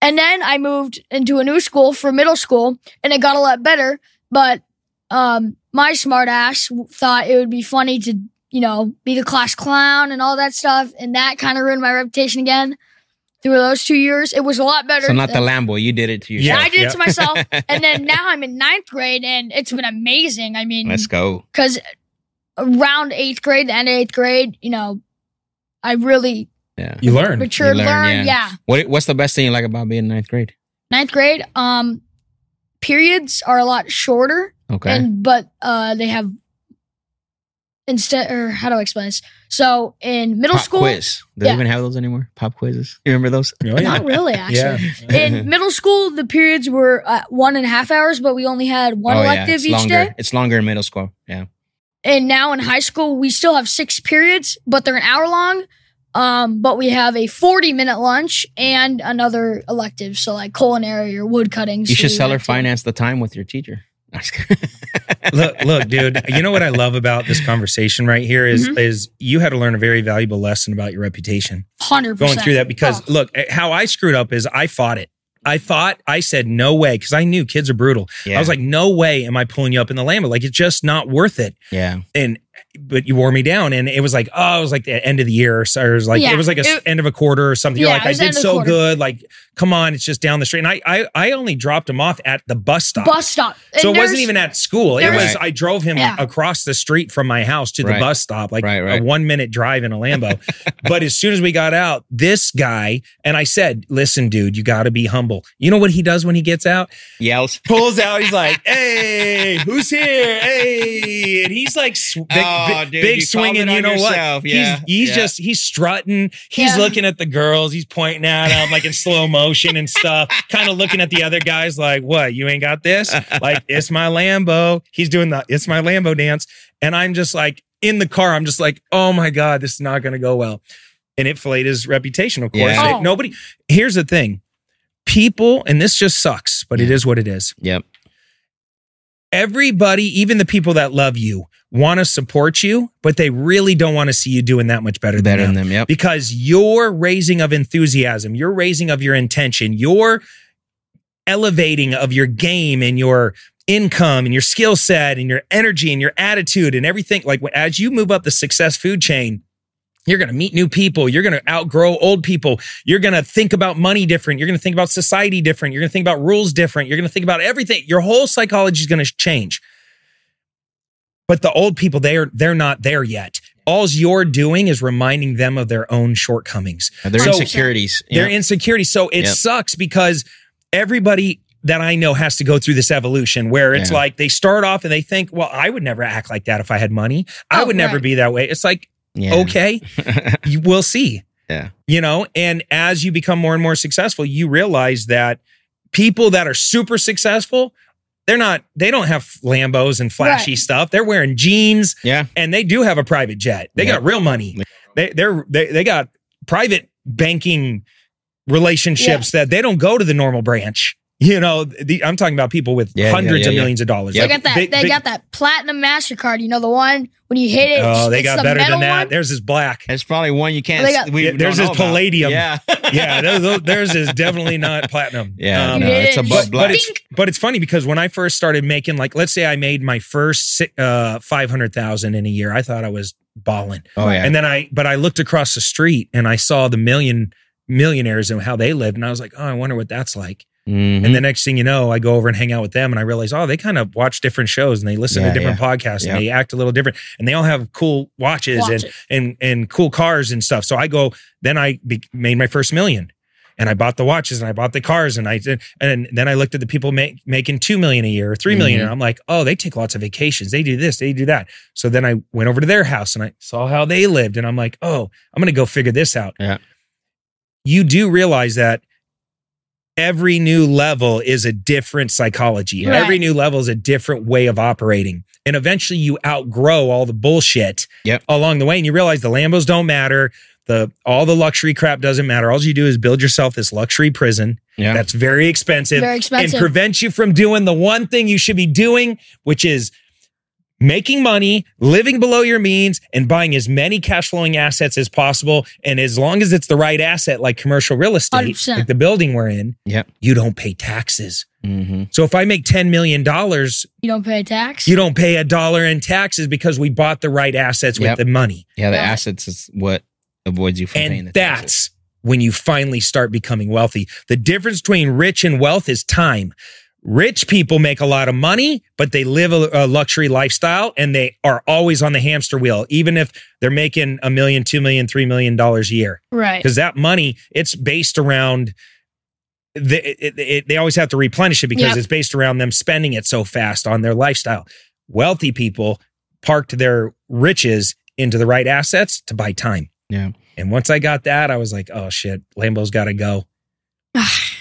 And then I moved into a new school for middle school, and it got a lot better. But um, my smart ass thought it would be funny to, you know, be the class clown and all that stuff, and that kind of ruined my reputation again. Through those two years, it was a lot better. so not the than- Lambo, you did it to Yeah, yourself. I did it to myself, and then now I'm in ninth grade, and it's been amazing. I mean, Let's go. because around eighth grade, the end of eighth grade, you know, I really Yeah. You learn. matured, You learn, learned. yeah. Yeah. What What's the best thing you like about being in ninth grade? Ninth grade, um, periods are a lot shorter, Okay. and but uh, they have instead or how do I explain this? So in middle Pop school, quiz. Do they even have those anymore? Pop quizzes. You remember those? Oh, yeah. not really actually. Yeah. In middle school, the periods were uh, one and a half hours, but we only had one oh, elective It's each longer. day. It's longer in middle school. Yeah. And now in high school, we still have six periods, but they're an hour long. Um, but we have a 40 minute lunch and another elective. So like culinary or wood cutting. You should sell or finance the time with your teacher. I'm just kidding. look, look, dude. You know what I love about this conversation right here is- Mhm. is you had to learn a very valuable lesson about your reputation 100%. going through that because Oh, look, how I screwed up is I fought it. I thought I said no way because I knew kids are brutal. I was like, no way am I pulling you up in the Lambo. Like it's just not worth it. yeah. And but you wore me down, and it was like, oh, it was like the end of the year, or so it was like Yeah, it was like a it- end of a quarter or something. You're like, I did so quarter. good. Like, come on, it's just down the street. And I I, I only dropped him off at the bus stop. bus stop. So it wasn't even at school. It there's- was I drove him Yeah. across the street from my house to the Right. bus stop, like Right, right. a one minute drive in a Lambo. but as soon as we got out, this guy and I said, "Listen, dude, you got to be humble." You know what he does when he gets out? Yells. Pulls out. He's like, "Hey, who's here? Hey!" And he's like, sw- big, Oh, big, dude, big you called swinging. You know yourself. what? Yeah, He's he's yeah. just he's strutting. He's Yeah. looking at the girls. He's pointing at them like in slow motion and stuff. kind of looking at the other guys like, "What? You ain't got this?" Like, it's my Lambo. He's doing the it's my Lambo dance, and I'm just like in the car. I'm just like, "Oh my god, this is not going to go well." And it flayed his reputation, of course. Yeah. Oh. nobody. Here's the thing. People, and this just sucks, but it Yeah. is what it is Yep. Everybody, even the people that love you, want to support you, but they really don't want to see you doing that much better, Better than than them. them. Yep. Because your raising of enthusiasm, your raising of your intention, your elevating of your game and your income and your skill set and your energy and your attitude and everything, like as you move up the success food chain, you're going to meet new people. You're going to outgrow old people. You're going to think about money different. You're going to think about society different. You're going to think about rules different. You're going to think about everything. Your whole psychology is going to change. But the old people, they're they're not there yet. All you're doing is reminding them of their own shortcomings, Their So- insecurities. their Yep. insecurity. So it Yep. sucks because everybody that I know has to go through this evolution where it's Yeah. like they start off and they think, well, I would never act like that if I had money. I Oh, would never right. be that way. It's like, yeah. okay, you will see. Yeah. You know, and as you become more and more successful, you realize that people that are super successful, they're not, they don't have Lambos and flashy Right. stuff. They're wearing jeans Yeah. and they do have a private jet. They Yeah. got real money. They they're they, they got private banking relationships that they don't go to the normal branch. You know, the, I'm talking about people with Yeah, yeah, hundreds yeah, of yeah. millions of dollars. They got that. big- they big- got that platinum Mastercard. You know the one when you hit it. Oh, they got the better metal than that. one? There's his black. It's probably one you can't. They got- we Yeah, there's know his about. palladium. Yeah. Yeah, those- theirs is definitely not platinum. Yeah. Um, no, it's hit it, above just black. but it's but it's funny because when I first started making like let's say I made my first uh 500,000 in a year I thought I was balling oh yeah. and then I but I looked across the street and I saw the million millionaires and how they lived and I was like oh I wonder what that's like Mhm. and the next thing you know I go over and hang out with them and I realize oh they kind of watch different shows and they listen Yeah, to different podcasts Yeah. and they act a little different and they all have cool watches Watch and it. and and cool cars and stuff. So I go, then I be, made my first million, and I bought the watches and I bought the cars and I did, and then I looked at the people make, making two million a year or 3 million, Mhm. and I'm like, oh, they take lots of vacations, they do this, they do that. So then I went over to their house and I saw how they lived, and I'm like, oh, I'm gonna go figure this out. Yeah. You do realize that every new level is a different psychology. Right. Every new level is a different way of operating. And eventually you outgrow all the bullshit Yep. along the way and you realize the Lambos don't matter. The all the luxury crap doesn't matter. All you do is build yourself this luxury prison yeah. that's very expensive, Very expensive. and prevents you from doing the one thing you should be doing, which is making money, living below your means, and buying as many cash flowing assets as possible. And as long as it's the right asset, like commercial real estate, 100%. like the building we're in, Yep. you don't pay taxes. hmm So if I make $10 million, You don't pay a tax. you don't pay a dollar in taxes because we bought the right assets with the money. Yeah. The Yeah. assets is what avoids you from paying the And taxes. that's when you finally start becoming wealthy. The difference between rich and wealth is time. Rich people make a lot of money, but they live a, a luxury lifestyle and they are always on the hamster wheel, even if they're making a million, two million, three million dollars a year. Right. Because that money, it's based around. The, it, it, they always have to replenish it because Yep. it's based around them spending it so fast on their lifestyle. Wealthy people parked their riches into the right assets to buy time. Yeah. And once I got that, I was like, oh shit, Lambo's got to go.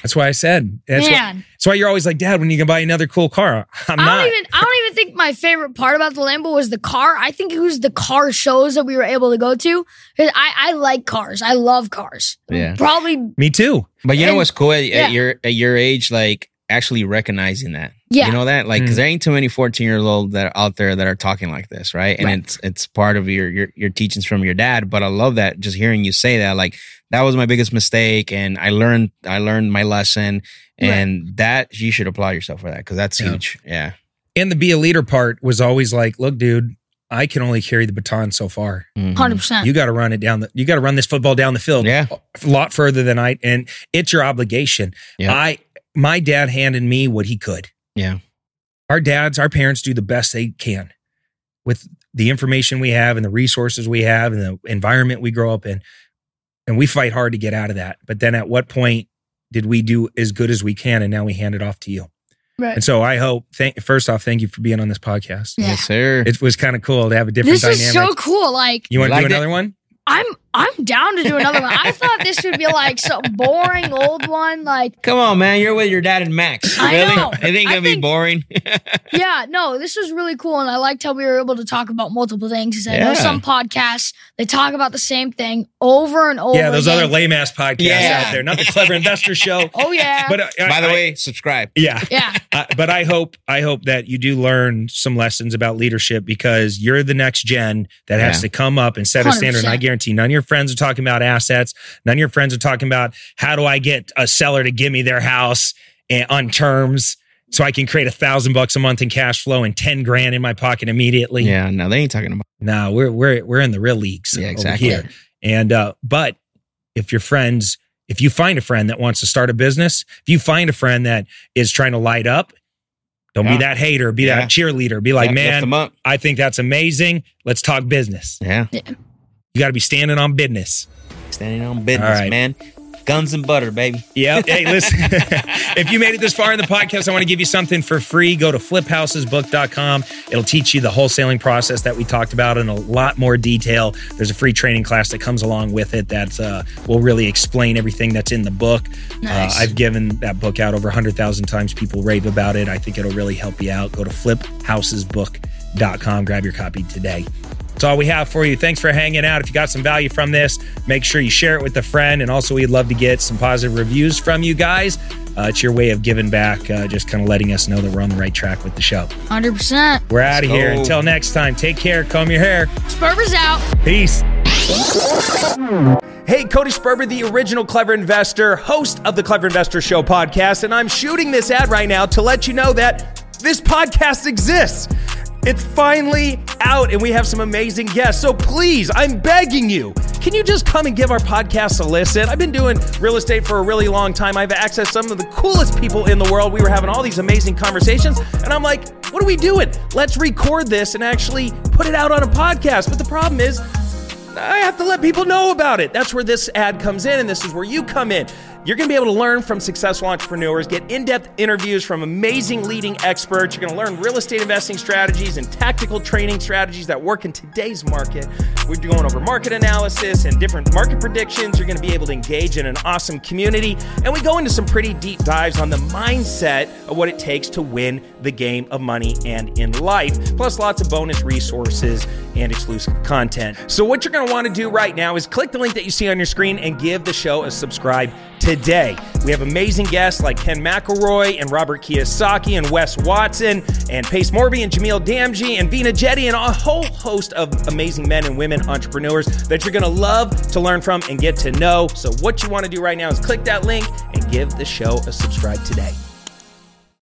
That's why I said. That's why, that's why you're always like, Dad, when you can buy another cool car, I'm I not. don't even I don't even think my favorite part about the Lambo was the car. I think it was the car shows that we were able to go to. I, I like cars. I love cars. Yeah. Probably Me too. But you know what's cool at, yeah. at your at your age, like actually recognizing that. Yeah. You know that? Like, Mm. because there ain't too many 14 years old that are out there that are talking like this, right? And Right. it's it's part of your, your your teachings from your dad. But I love that just hearing you say that. Like, that was my biggest mistake, and I learned I learned my lesson, and that you should applaud yourself for that because that's Yeah. huge. Yeah. And the be a leader part was always like, look, dude, I can only carry the baton so far. Mhm. hundred percent. You got to run it down the, you got to run this football down the field Yeah. a lot further than I, and it's your obligation. Yeah. I, my dad handed me what he could. Yeah. Our dads, our parents do the best they can with the information we have and the resources we have and the environment we grow up in. And we fight hard to get out of that. But then at what point did we do as good as we can? And now we hand it off to you. Right. And so I hope, thank, first off, thank you for being on this podcast. Yeah. Yes, sir. It was kind of cool to have a different This is so cool. Like you want to do that? another one? I'm I'm down to do another one. I thought this would be like some boring old one. Like Come on, man. You're with your dad and Max. I really? know. It ain't gonna be think- boring. yeah, no, this was really cool, and I liked how we were able to talk about multiple things. 'Cause I know some podcasts they talk about the same thing over and over. Yeah, those again. other lame ass podcasts Yeah. out there, not the Clever Investor Show. Oh yeah, But uh, By the I- way, subscribe. yeah. yeah, Uh, but I hope I hope that you do learn some lessons about leadership because you're the next gen that has Yeah. to come up and set a standard. And I guarantee none of your friends are talking about assets. None of your friends are talking about how do I get a seller to give me their house and, on terms so I can create a thousand bucks a month in cash flow and ten grand in my pocket immediately. Yeah, no, they ain't talking about. No, we're we're we're in the real leagues Yeah, over exactly. here. And uh, but if your friends, if you find a friend that wants to start a business, if you find a friend that is trying to light up, don't Yeah. be that hater, be Yeah. that cheerleader. Be like, Yeah, man. I think that's amazing. Let's talk business. Yeah, You got to be standing on business. standing on business, All right. man. Guns and butter, baby. Yeah. Hey, listen, if you made it this far in the podcast, I want to give you something for free. Go to fliphousesbook.com. It'll teach you the wholesaling process that we talked about in a lot more detail. There's a free training class that comes along with it that uh, will really explain everything that's in the book. Nice. Uh, I've given that book out over 100,000 times. People rave about it. I think it'll really help you out. Go to fliphousesbook.com. Grab your copy today. That's all we have for you. Thanks for hanging out. If you got some value from this, make sure you share it with a friend. And also, we'd love to get some positive reviews from you guys. Uh, it's your way of giving back, uh, just kind of letting us know that we're on the right track with the show. hundred percent. We're out of here. go. Until next time, take care. Comb your hair. Sperber's out. Peace. Hey, Cody Sperber, the original Clever Investor, host of the Clever Investor Show podcast, and I'm shooting this ad right now to let you know that this podcast exists. It's finally out, and we have some amazing guests. So please, I'm begging you, can you just come and give our podcast a listen? I've been doing real estate for a really long time. I've accessed some of the coolest people in the world. We were having all these amazing conversations, and I'm like, what are we doing? Let's record this and actually put it out on a podcast. But the problem is, I have to let people know about it. That's where this ad comes in, and this is where you come in. You're going to be able to learn from successful entrepreneurs, get in depth interviews from amazing leading experts. You're going to learn real estate investing strategies and tactical training strategies that work in today's market. We're going over market analysis and different market predictions. You're going to be able to engage in an awesome community. And we go into some pretty deep dives on the mindset of what it takes to win the game of money and in life, plus lots of bonus resources and exclusive content. So, what you're going to want to do right now is click the link that you see on your screen and give the show a subscribe today. We have amazing guests like Ken McElroy and Robert Kiyosaki and Wes Watson and Pace Morby and Jamil Damji and Vena Jetti and a whole host of amazing men and women entrepreneurs that you're going to love to learn from and get to know. So, what you want to do right now is click that link and give the show a subscribe today.